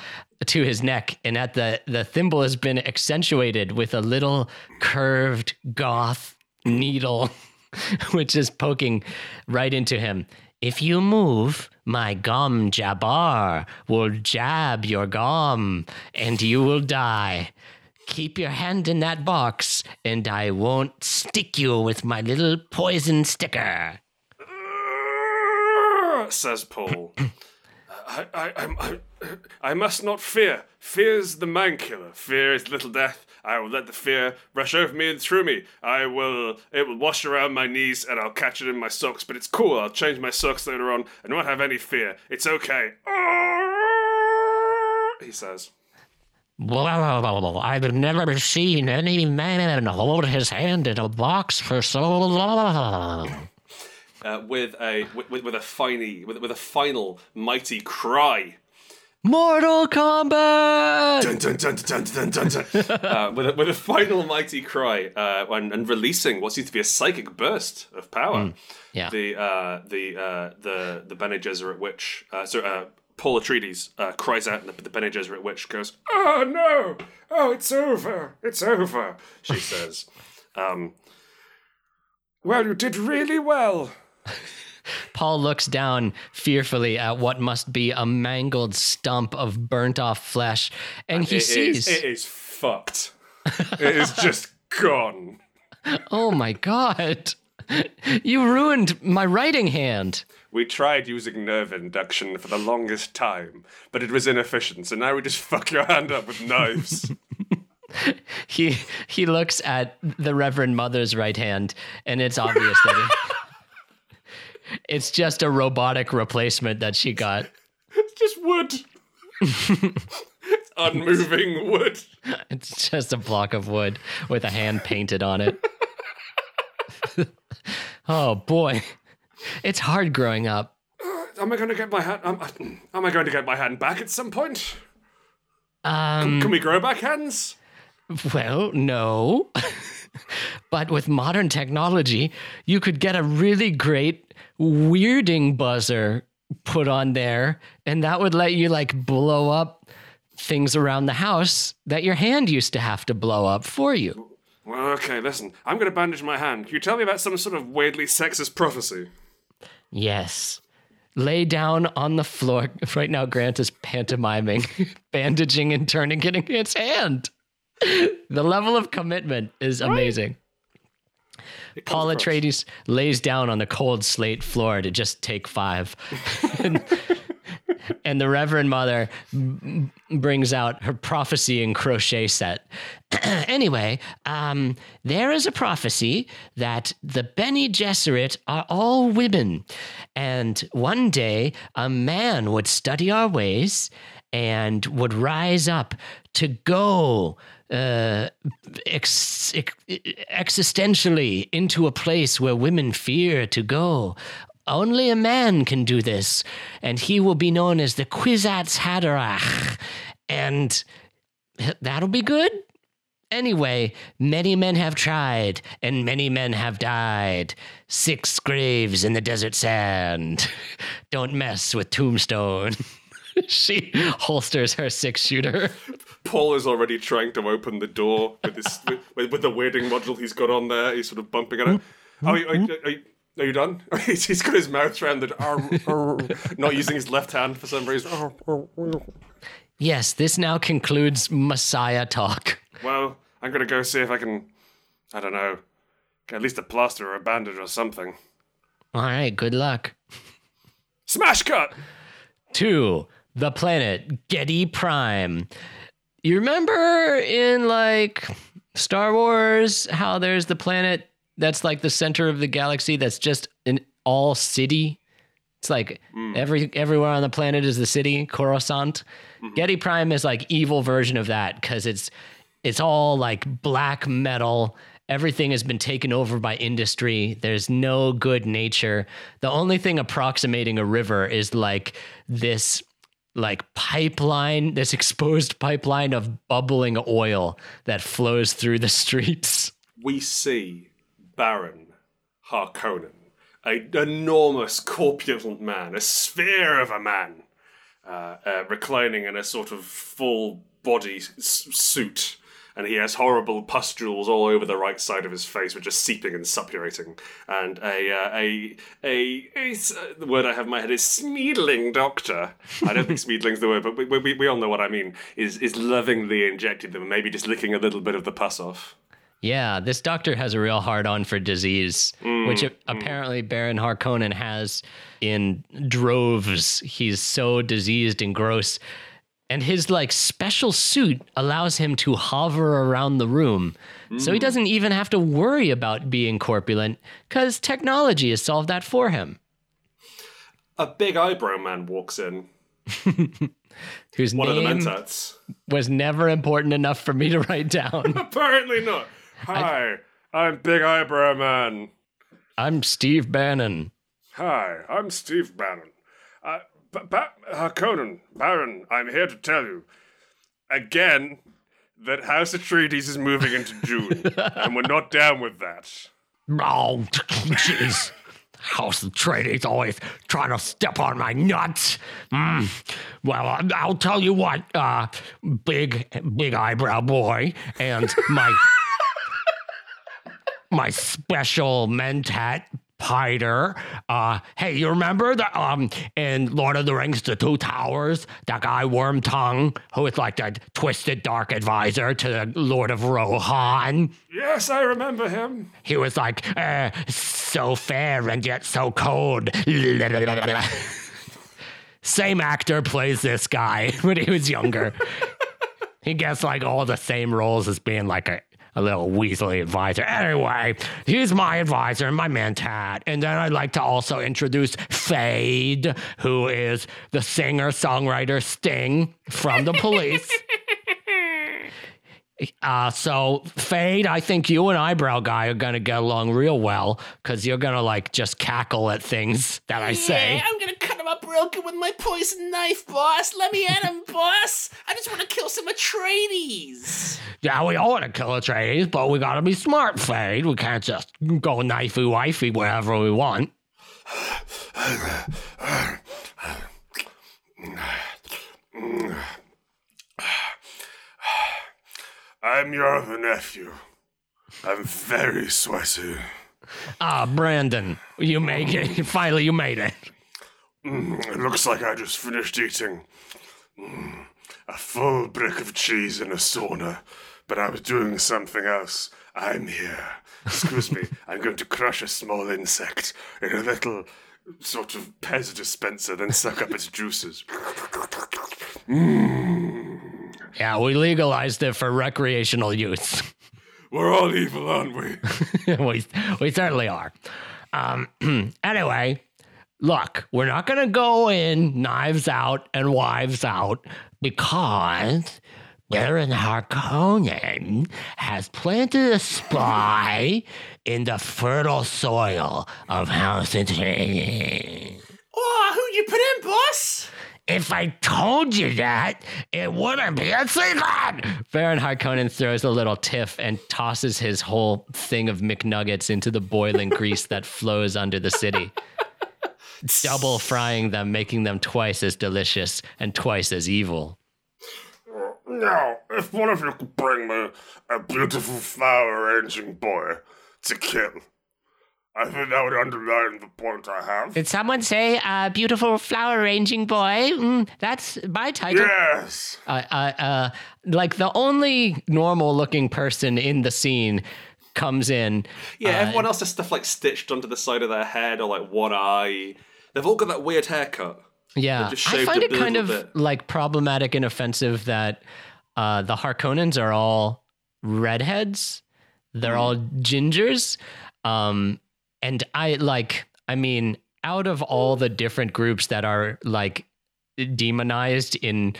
to his neck, and at the the thimble has been accentuated with a little curved goth needle, which is poking right into him. If you move, my gom jabbar will jab your gum, and you will die. Keep your hand in that box, and I won't stick you with my little poison sticker. Says Paul. I, I, I, I, must not fear. Fear is the man killer. Fear is little death. I will let the fear rush over me and through me. I will. It will wash around my knees, and I'll catch it in my socks. But it's cool. I'll change my socks later on, and won't have any fear. It's okay. Ah, he says. I've never seen any man hold his hand in a box for so long. Uh, with a with, with a finey with, with a final mighty cry. Mortal Kombat! Dun, dun, dun, dun, dun, dun, dun. uh, with, a, with a final mighty cry uh, and, and releasing what seems to be a psychic burst of power. yeah. The uh, the uh, the the Bene Gesserit witch, uh, so uh, Paul Atreides uh, cries out, and the, the Bene Gesserit witch goes, "Oh no! Oh, it's over! It's over!" She says. Um, well, you did really well. Paul looks down fearfully at what must be a mangled stump of burnt off flesh, and he It is- sees. it is fucked. it is just gone. oh my god! You ruined my writing hand. We tried using nerve induction for the longest time, but it was inefficient, so now we just fuck your hand up with knives. He he looks at the Reverend Mother's right hand, and it's obvious that it, it's just a robotic replacement that she got. it's just wood. it's unmoving wood. It's just a block of wood with a hand painted on it. oh boy. It's hard growing up. Am I going to get my hand? Am, am I going to get my hand back at some point? Um, Can we grow back hands? well, no. but with modern technology, you could get a really great weirding buzzer put on there, and that would let you like blow up things around the house that your hand used to have to blow up for you. Well, okay, listen. I'm going to bandage my hand. Can you tell me about some sort of weirdly sexist prophecy? Yes. Lay down on the floor. Right now, Grant is pantomiming, bandaging and turning it in his hand. The level of commitment is amazing. Paul across. Atreides lays down on the cold slate floor to just take five. and, and the Reverend Mother b- brings out her prophecy and crochet set. anyway, um, there is a prophecy that the Bene Gesserit are all women. And one day a man would study our ways and would rise up to go uh, ex- ex- existentially into a place where women fear to go. Only a man can do this, and he will be known as the Kwisatz Haderach. And that'll be good. Anyway, many men have tried, and many men have died. Six graves in the desert sand. Don't mess with Tombstone. she holsters her six shooter. Paul is already trying to open the door with this with, with the weirding module he's got on there. He's sort of bumping at it. Oh, are, you- are, you- are, you- are you done? he's he's got his mouth around the door, not using his left hand for some reason. Yes, this now concludes Messiah talk. Well, I'm gonna go see if I can. I don't know. Get at least a plaster or a bandage or something. All right, good luck. Smash cut. Two, the planet Giedi Prime. You remember in like Star Wars how there's the planet that's like the center of the galaxy that's just an all city? It's like mm. every everywhere on the planet is the city, Coruscant. Mm-hmm. Giedi Prime is like evil version of that because it's it's all like black metal. Everything has been taken over by industry. There's no good nature. The only thing approximating a river is like this like pipeline, this exposed pipeline of bubbling oil that flows through the streets. we see Baron Harkonnen, an enormous corpulent man, a sphere of a man, uh, uh, reclining in a sort of full body s- suit. And he has horrible pustules all over the right side of his face, which are seeping and suppurating. And a uh, a, a a uh, the word I have in my head is smeedling doctor. I don't think smeedling's the word, but we, we, we all know what I mean. Is is lovingly injected them, maybe just licking a little bit of the pus off. Yeah, this doctor has a real hard on for disease, which a- apparently Baron Harkonnen has in droves. He's so diseased and gross. And his like special suit allows him to hover around the room. So he mm. doesn't even have to worry about being corpulent cuz technology has solved that for him. A big eyebrow man walks in. Whose One of the name mentats. was never important enough for me to write down. Apparently not. Hi, I'm Big Eyebrow Man. I'm Steve Bannon. Hi, I'm Steve Bannon. Ba- ba- uh, Conan, Baron, I'm here to tell you again that House Atreides is moving into June, and we're not down with that. Oh, jeez. House of Trading's always trying to step on my nuts. Mm. Well, I'll tell you what, uh, big, big eyebrow boy, and my my special mentat Piter. Uh, hey, you remember the um in Lord of the Rings, the Two Towers, that guy Worm Tongue, who was like the twisted dark advisor to the Lord of Rohan? Yes, I remember him. He was like, uh, so fair and yet so cold. Same actor plays this guy when he was younger. he gets like all the same roles as being like a, a little Weasley advisor. Anyway, he's my advisor and my mentat. And then I'd like to also introduce Feyd, who is the singer songwriter Sting from the police. Uh, so Feyd, I think you and Eyebrow Guy are gonna get along real well because you're gonna like just cackle at things that I say. I'm gonna cut him up real good with my poison knife, boss. Let me at him, boss. I just want to kill some Atreides. Yeah, we all want to kill Atreides, but we gotta be smart, Feyd. We can't just go knifey wifey wherever we want. I'm your other nephew. I'm very sweaty. Ah, Brandon, you make it. Finally, you made it. Mm, it looks like I just finished eating mm, a full brick of cheese in a sauna, but I was doing something else. I'm here. Excuse me, I'm going to crush a small insect in a little sort of Pez dispenser, then suck up its juices. Yeah, we legalized it for recreational use. We're all evil, aren't we? we, we certainly are. Um, anyway, look, we're not going to go in knives out and wives out because Baron Harkonnen has planted a spy in the fertile soil of House Atreides. Oh, who'd you put in, boss? If I told you that, it wouldn't be a secret. Baron Harkonnen throws a little tiff and tosses his whole thing of McNuggets into the boiling grease that flows under the city. Double frying them, making them twice as delicious and twice as evil. Now, if one of you could bring me a beautiful flower arranging boy to kill, I think that would underline the point I have. Did someone say uh, beautiful flower arranging boy? Mm, that's my title. yes. Uh, uh, uh, like the only normal looking person in the scene comes in. Yeah, Uh, everyone else has stuff like stitched onto the side of their head or like one eye. They've all got that weird haircut. Yeah, I find it kind of bit. like problematic and offensive that uh, the Harkonnens are all redheads. They're Hmm. all gingers, um, and I like. I mean, out of all the different groups that are like demonized in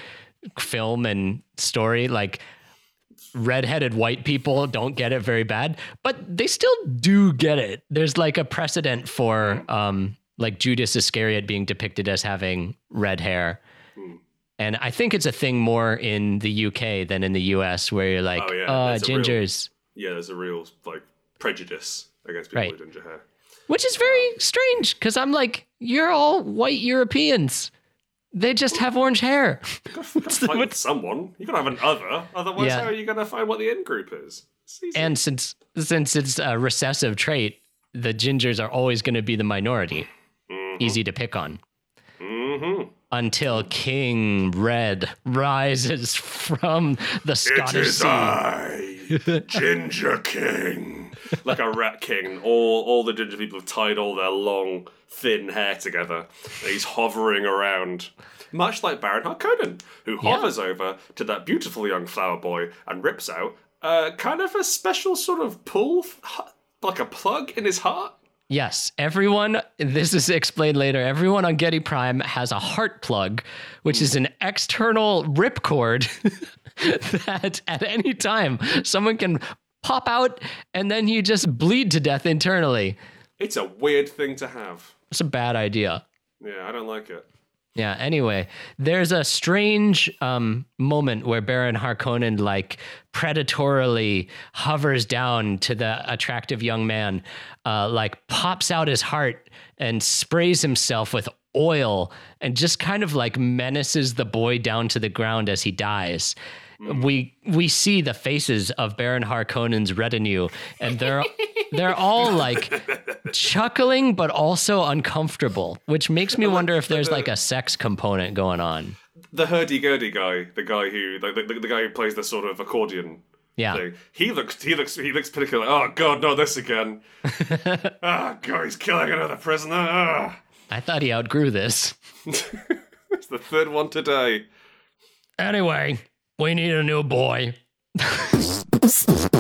film and story, like redheaded white people don't get it very bad, but they still do get it. There's like a precedent for um like Judas Iscariot being depicted as having red hair. And I think it's a thing more in the UK than in the US where you're like, Oh, yeah, uh that's a real- gingers, Yeah, there's a real like prejudice against people Right. with ginger hair. which is very strange cuz I'm like, you're all white Europeans. They just have orange hair. You gotta fight with someone. You gotta have an other. Otherwise, Yeah. how are you gonna find what the in group is? And since since it's a recessive trait, the gingers are always going to be the minority. Easy to pick on. mm-hmm. Until King Red rises from the Scottish is Sea. I, Ginger King. like a rat king. All all the ginger people have tied all their long, thin hair together. He's hovering around, much like Baron Harkonnen, who Yeah. hovers over to that beautiful young flower boy and rips out uh, kind of a special sort of pull, like a plug in his heart. Yes, everyone, this is explained later. Everyone on Giedi Prime has a heart plug, which is an external ripcord that at any time someone can pop out and then you just bleed to death internally. It's a weird thing to have. It's a bad idea. Yeah, I don't like it. Yeah. Anyway, there's a strange um, moment where Baron Harkonnen like predatorily hovers down to the attractive young man, uh, like pops out his heart and sprays himself with oil and just kind of like menaces the boy down to the ground as he dies. We we see the faces of Baron Harkonnen's retinue, and they're they're all like chuckling but also uncomfortable, which makes me wonder if there's like a sex component going on. The hurdy gurdy guy, the guy who, the, the, the guy who plays the sort of accordion Yeah. thing. He looks, he looks, he looks particularly. Oh God, not this again! oh God, he's killing another prisoner. Ah. I thought he outgrew this. It's the third one today. Anyway, we need a new boy.